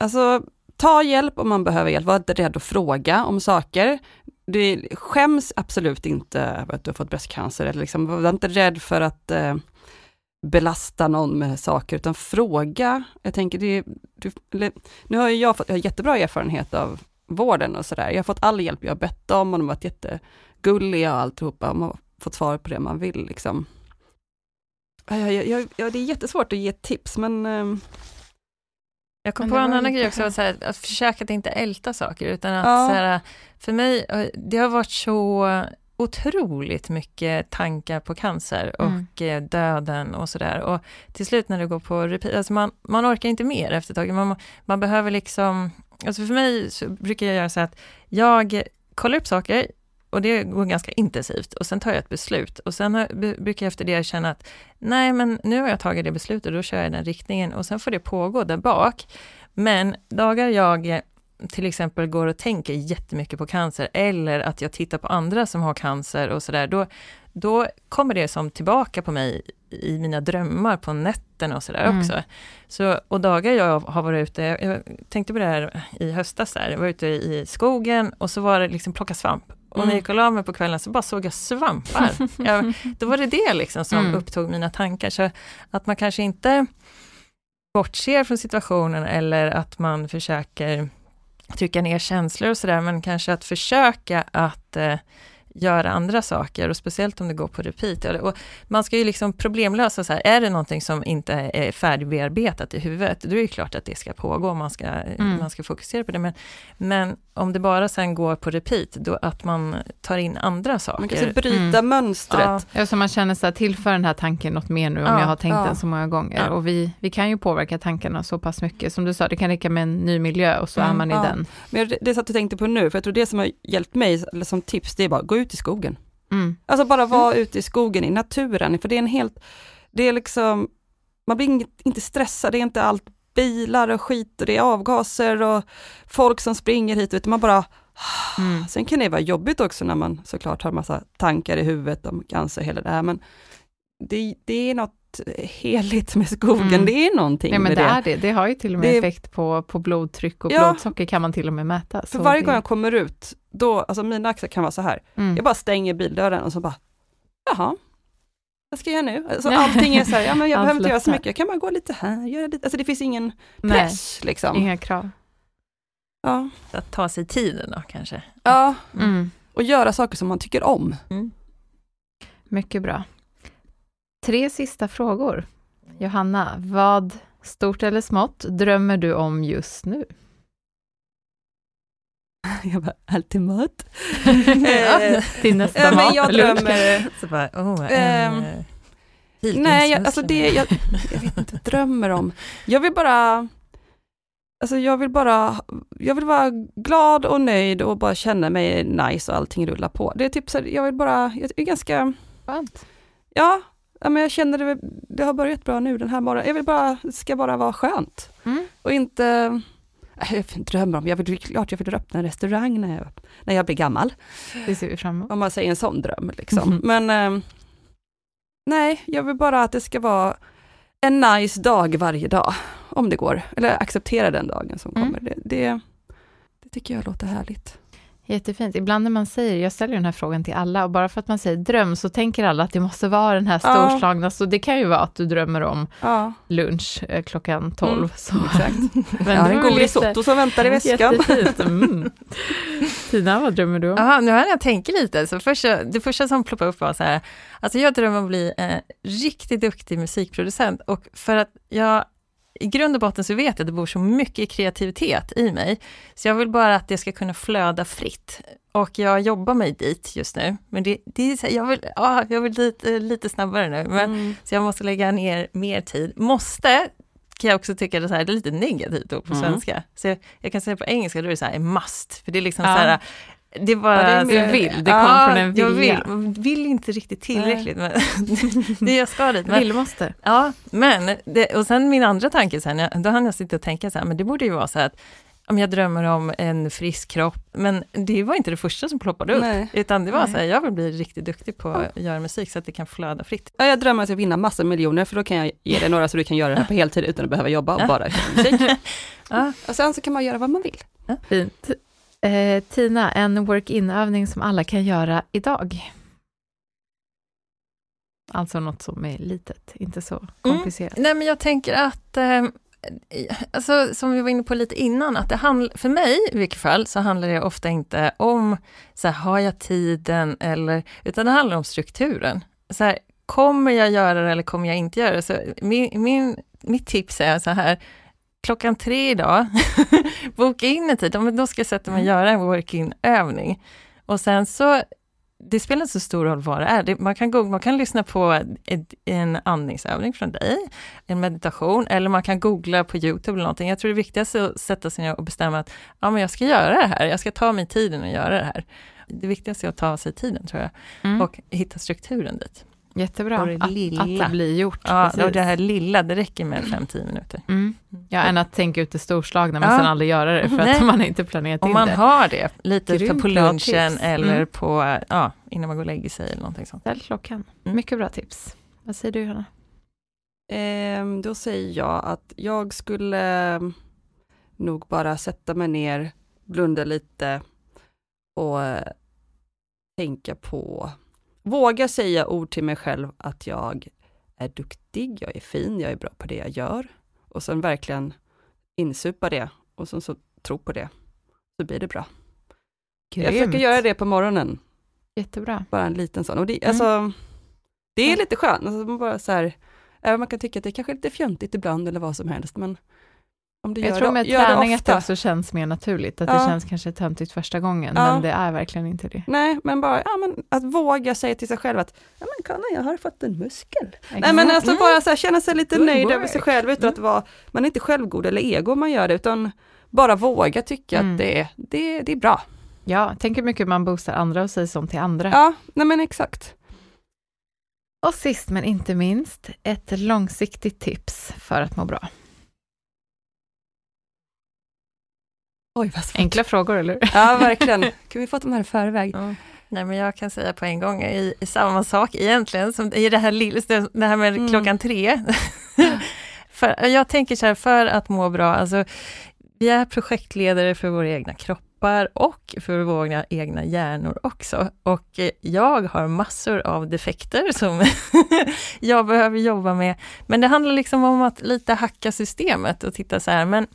B: Alltså, ta hjälp om man behöver hjälp, var inte rädd att fråga om saker. Du skäms absolut inte över att du har fått bröstcancer, eller liksom, var inte rädd för att eh, belasta någon med saker, utan fråga. Jag tänker, det, du, nu har jag fått jag har jättebra erfarenhet av vården och sådär. Jag har fått all hjälp jag har bett om och de har varit jättegulliga och alltihopa. Man har fått svar på det man vill liksom. Ja, ja, ja, det är jättesvårt att ge tips, men um,
C: jag kom på en annan grej också, att, här, att försöka att inte älta saker, utan att ja. så här, för mig, det har varit så otroligt mycket tankar på cancer mm. och mm. döden och sådär. Och till slut när det går på repeat, alltså man, man orkar inte mer efter ett tag. Man, man behöver liksom, alltså för mig så brukar jag göra så att jag kollar upp saker och det går ganska intensivt och sen tar jag ett beslut och sen brukar jag efter det känna att nej men nu har jag tagit det beslutet och då kör jag i den riktningen och sen får det pågå där bak. Men dagar jag till exempel går och tänker jättemycket på cancer eller att jag tittar på andra som har cancer och sådär, då, då kommer det som tillbaka på mig i mina drömmar på nätterna och sådär mm. också. Så, och dagar jag har varit ute, jag tänkte på det här i höstas, där, jag var ute i skogen och så var det liksom plocka svamp. Och när jag mm. gick och la mig på kvällen så bara såg jag svampar. jag, då var det det liksom som mm. upptog mina tankar. Så att man kanske inte bortser från situationen eller att man försöker trycka ner känslor och sådär, men kanske att försöka att eh, göra andra saker och speciellt om det går på repeat. Och man ska ju liksom problemlösa så här, är det någonting som inte är färdigbearbetat i huvudet, då är det klart att det ska pågå, man ska, mm. man ska fokusera på det. Men, men om det bara sen går på repeat, då att man tar in andra saker.
B: Man kan bryta mm. mönstret.
A: Ja. så man känner så här, tillför den här tanken något mer nu, om ja, jag har tänkt ja. den så många gånger. Ja. Och vi, vi kan ju påverka tankarna så pass mycket, som du sa, det kan räcka med en ny miljö och så mm, är man i den.
B: Men det satt jag tänkte på nu, för jag tror det som har hjälpt mig, eller som tips, det är bara gå ut i skogen. Mm. Alltså bara vara mm. ute i skogen, i naturen, för det är en helt, det är liksom, man blir inte stressad, det är inte allt bilar och skit och det är avgaser och folk som springer hit, vet man bara mm. Sen kan det vara jobbigt också när man såklart har massa tankar i huvudet om cancer, hela det här, men det, det är något heligt med skogen, mm. det är någonting
A: Nej, men
B: med
A: det. Är det. det har ju till och med det... effekt på, på blodtryck och ja. blodsocker kan man till och med mäta.
B: För varje det... gång jag kommer ut, då, alltså mina axlar kan vara så här, mm. jag bara stänger bildörren och så bara, jaha, vad ska jag göra nu? Alltså, allting är så här, ja men jag behöver inte göra så mycket, jag kan bara gå lite här, göra lite, alltså det finns ingen press Nej, liksom.
A: Inga krav.
C: Ja. Att ta sig tiden då kanske?
B: Ja, mm. och göra saker som man tycker om. Mm.
A: Mycket bra. Tre sista frågor. Johanna, vad, stort eller smått, drömmer du om just nu?
B: Jag bara, ultimat.
A: Eh, Till nästa ja,
B: men jag drömmer... Så bara, oh, um, nej, jag, alltså det, jag, jag vet inte, drömmer om. Jag vill bara, alltså jag vill bara, jag vill vara glad och nöjd och bara känna mig nice och allting rullar på. Det är typ så jag vill bara, jag är ganska...
A: Skönt.
B: Ja, ja, men jag känner det, det har börjat bra nu den här morgonen. Jag vill bara, det ska bara vara skönt. Mm. Och inte jag drömmer om, jag vill, klart jag vill öppna en restaurang när jag, när jag blir gammal.
A: Det ser vi fram emot.
B: Om man säger en sån dröm liksom. Mm. Men eh, nej, jag vill bara att det ska vara en nice dag varje dag, om det går. Eller acceptera den dagen som mm. kommer. Det, det, det tycker jag låter härligt.
A: Jättefint. Ibland när man säger, jag ställer den här frågan till alla, och bara för att man säger dröm, så tänker alla att det måste vara den här storslagna, ja. så det kan ju vara att du drömmer om ja. lunch eh, klockan 12. Mm. Så.
B: Exakt. Men jag har en god risotto som väntar i väskan. Mm.
A: Tina, vad drömmer du om?
C: Aha, nu har jag tänkt lite, så första, det första som ploppade upp var så här, alltså jag drömmer om att bli en riktigt duktig musikproducent, och för att jag i grund och botten så vet jag att det bor så mycket kreativitet i mig, så jag vill bara att det ska kunna flöda fritt. Och jag jobbar mig dit just nu, men det, det är så, jag vill, ah, jag vill lite, lite snabbare nu, men, mm. så jag måste lägga ner mer tid. Måste, kan jag också tycka det är, det är lite negativt ord på mm. svenska. Så jag, jag, kan säga på engelska, då är det så här, must, för det är liksom ja. så här, det var, ja, det
A: är vill, det kom ja, från en vilja.
C: Jag vill, vill inte riktigt tillräckligt, men det jag ska dit.
A: Men, vill måste.
C: Ja, men, det, och sen min andra tanke, sen, då hann jag sitta och tänka så här, men det borde ju vara så att om jag drömmer om en frisk kropp, men det var inte det första som ploppade upp, Nej. utan det var Nej. så här, jag vill bli riktigt duktig på att göra musik så att det kan flöda fritt.
B: Ja, jag drömmer att jag vinner massa miljoner, för då kan jag ge dig några så du kan göra det här på heltid utan att behöva jobba och bara köra musik. ja. Och sen så kan man göra vad man vill.
A: Ja. Fint. Eh, Tina, en work-in-övning som alla kan göra idag? Alltså något som är litet, inte så mm. komplicerat.
C: Mm. Nej, men jag tänker att, eh, alltså, som vi var inne på lite innan, att det handl- för mig i vilket fall, så handlar det ofta inte om, så här, har jag tiden, eller, utan det handlar om strukturen. Så här, kommer jag göra det eller kommer jag inte göra det? Så min, min, mitt tips är så här, klockan tre idag, boka in en tid, då ska jag sätta mig och göra en work-in-övning. Och sen så, det spelar inte så stor roll vad det är, man, kan googla, man kan lyssna på ett, en andningsövning från dig, en meditation, eller man kan googla på Youtube eller någonting. Jag tror det viktigaste är att sätta sig ner och bestämma att ja, men jag ska göra det här, jag ska ta mig tiden att göra det här. Det viktigaste är att ta sig tiden tror jag, mm. och hitta strukturen dit.
A: Jättebra, det att, lilla. att det blir gjort.
C: Ja, och det här lilla, det räcker med 5-10 minuter. Mm.
A: Ja, än att tänka ut det storslagna, men ja. sen aldrig göra det, för att man inte planerat
C: in det. Om man har det, lite Grymt på lunchen eller mm. på, ja, innan man går och lägger sig eller någonting sånt.
A: Ställ klockan. Mm. Mycket bra tips. Vad säger du, Hanna?
B: Eh, då säger jag att jag skulle nog bara sätta mig ner, blunda lite och eh, tänka på Våga säga ord till mig själv att jag är duktig, jag är fin, jag är bra på det jag gör. Och sen verkligen insupa det och sen så tro på det. Så blir det bra. Grymt. Jag försöker göra det på morgonen.
A: Jättebra.
B: Bara en liten sån. Och det, mm. alltså, det är lite skönt, alltså, man bara så här, man kan tycka att det kanske är lite fjöntigt ibland eller vad som helst, men
A: om du jag gör tror med gör träning att det också känns mer naturligt, att ja. det känns kanske töntigt första gången, ja. men det är verkligen inte det.
B: Nej, men bara ja, men att våga säga till sig själv att ja, men Kanna, jag har fått en muskel. Exakt. Nej, men alltså mm. bara så här, känna sig lite Good nöjd work. över sig själv utan mm. att vara, man är inte självgod eller ego om man gör det, utan bara våga tycka mm. att det, det, det är bra.
A: Ja, tänk hur mycket man boostar andra och säger sånt till andra.
B: Ja, nej men exakt.
A: Och sist men inte minst, ett långsiktigt tips för att må bra. Oj, vad svårt. Enkla frågor, eller
B: Ja, verkligen. Kan vi få de här i förväg? Ja.
C: Nej, men jag kan säga på en gång i, i samma sak egentligen, som i det här, lilla, det här med mm. klockan tre. för, jag tänker så här, för att må bra, alltså vi är projektledare för våra egna kroppar och för våra egna hjärnor också. Och jag har massor av defekter som jag behöver jobba med. Men det handlar liksom om att lite hacka systemet och titta så här, men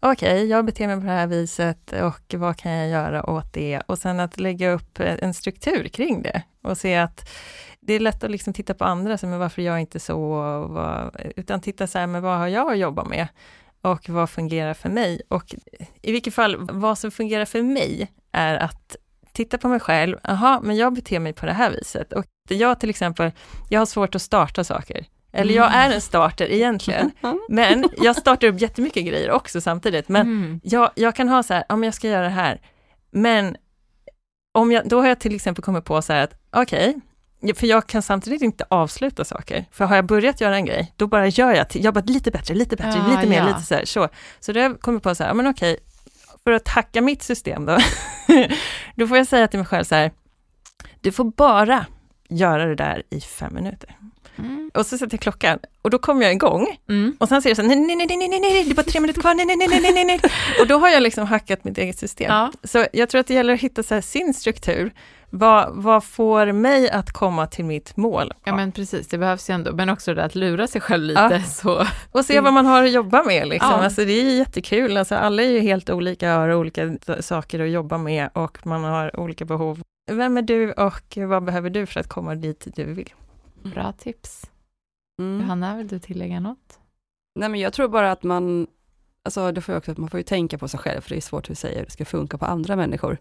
C: okej, okay, jag beter mig på det här viset och vad kan jag göra åt det? Och sen att lägga upp en struktur kring det och se att det är lätt att liksom titta på andra, så, men varför gör jag inte så? Vad, utan titta så här, men vad har jag att jobba med? Och vad fungerar för mig? Och i vilket fall, vad som fungerar för mig är att titta på mig själv, jaha, men jag beter mig på det här viset. Och jag till exempel, jag har svårt att starta saker. Eller jag är en starter egentligen, men jag startar upp jättemycket grejer också samtidigt. Men mm. jag, jag kan ha så här, om jag ska göra det här, men om jag, då har jag till exempel kommit på så här att, okej, okay, för jag kan samtidigt inte avsluta saker. För har jag börjat göra en grej, då bara gör jag, till, jag bara lite bättre, lite bättre, ah, lite mer, ja. lite så här. Så, så då har jag kommit på så här, men okej, okay, för att hacka mitt system då, då får jag säga till mig själv så här, du får bara göra det där i fem minuter. Mm. Och så sätter jag klockan och då kommer jag igång. Mm. Och sen säger jag så här, nej, nej, nej, nej, nej, nej, det är bara tre minuter kvar, nej, nej, nej, nej, nej, nej. Och då har jag liksom hackat mitt eget system. Ja. Så jag tror att det gäller att hitta så sin struktur. Vad, vad får mig att komma till mitt mål?
A: Ja men precis, det behövs ju ändå, men också det att lura sig själv lite. Ja. Så.
C: Och se vad man har att jobba med. Liksom. Ja. Alltså, det är jättekul, alltså, alla är ju helt olika, har olika saker att jobba med och man har olika behov. Vem är du och vad behöver du för att komma dit du vill?
A: Bra tips. Mm. Johanna, vill du tillägga något?
B: Nej men jag tror bara att man, alltså det får också, man får ju tänka på sig själv, för det är svårt att säga hur det ska funka på andra människor.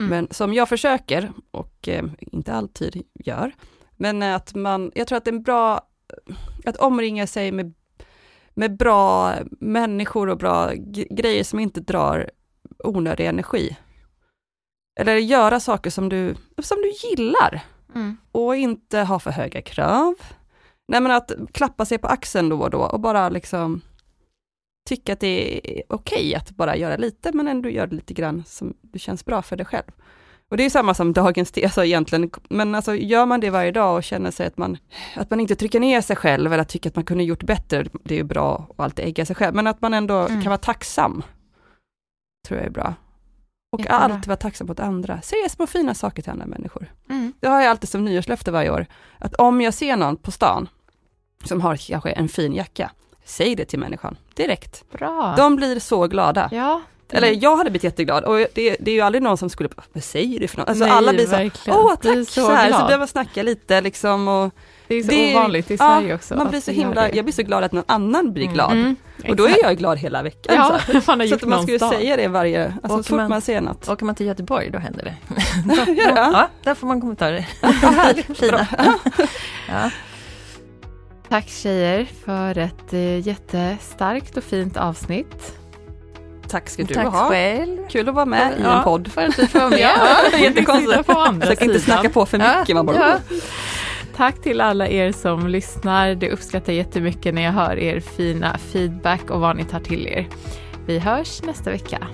B: Mm. Men som jag försöker, och eh, inte alltid gör, men att man, jag tror att det är bra, att omringa sig med, med bra människor och bra grejer som inte drar onödig energi. Eller göra saker som du, som du gillar. Mm. Och inte ha för höga krav. Nej men att klappa sig på axeln då och då och bara liksom tycka att det är okej att bara göra lite, men ändå göra lite grann som det känns bra för dig själv. Och det är samma som dagens tes alltså egentligen, men alltså gör man det varje dag och känner sig att man, att man inte trycker ner sig själv eller tycker att man kunde gjort bättre, det är ju bra att alltid ägga sig själv, men att man ändå mm. kan vara tacksam, tror jag är bra. Och Jättebra. alltid vara tacksam mot andra. Säga små fina saker till andra människor. Mm. Det har jag alltid som nyårslöfte varje år, att om jag ser någon på stan som har kanske en fin jacka, säg det till människan direkt.
A: Bra.
B: De blir så glada.
A: Ja,
B: eller jag hade blivit jätteglad och det, det är ju aldrig någon som skulle, vad säger du för något? Alltså Nej, alla blir så, åh tack, så, så här, glad. så börjar man snacka lite liksom och
A: Det är så det, ovanligt i Sverige ja, också.
B: Man blir så himla, jag blir så glad att någon annan blir glad. Mm, och då är jag glad hela veckan.
A: Ja,
B: så så att man skulle säga det varje, alltså så fort man, man ser något.
C: Åker man till Göteborg då händer det. då, ja, ja, där får man kommentarer. Fina.
A: ja. Tack tjejer för ett eh, jättestarkt och fint avsnitt.
B: Tack ska du
C: Tack
B: ha.
C: själv.
B: Kul att vara med ja, i en podd.
C: För att du får vara med. ja,
B: jättekonstigt. Försök inte snacka på för mycket. Ja, man bara, ja.
A: Tack till alla er som lyssnar. Det uppskattar jättemycket när jag hör er fina feedback och vad ni tar till er. Vi hörs nästa vecka.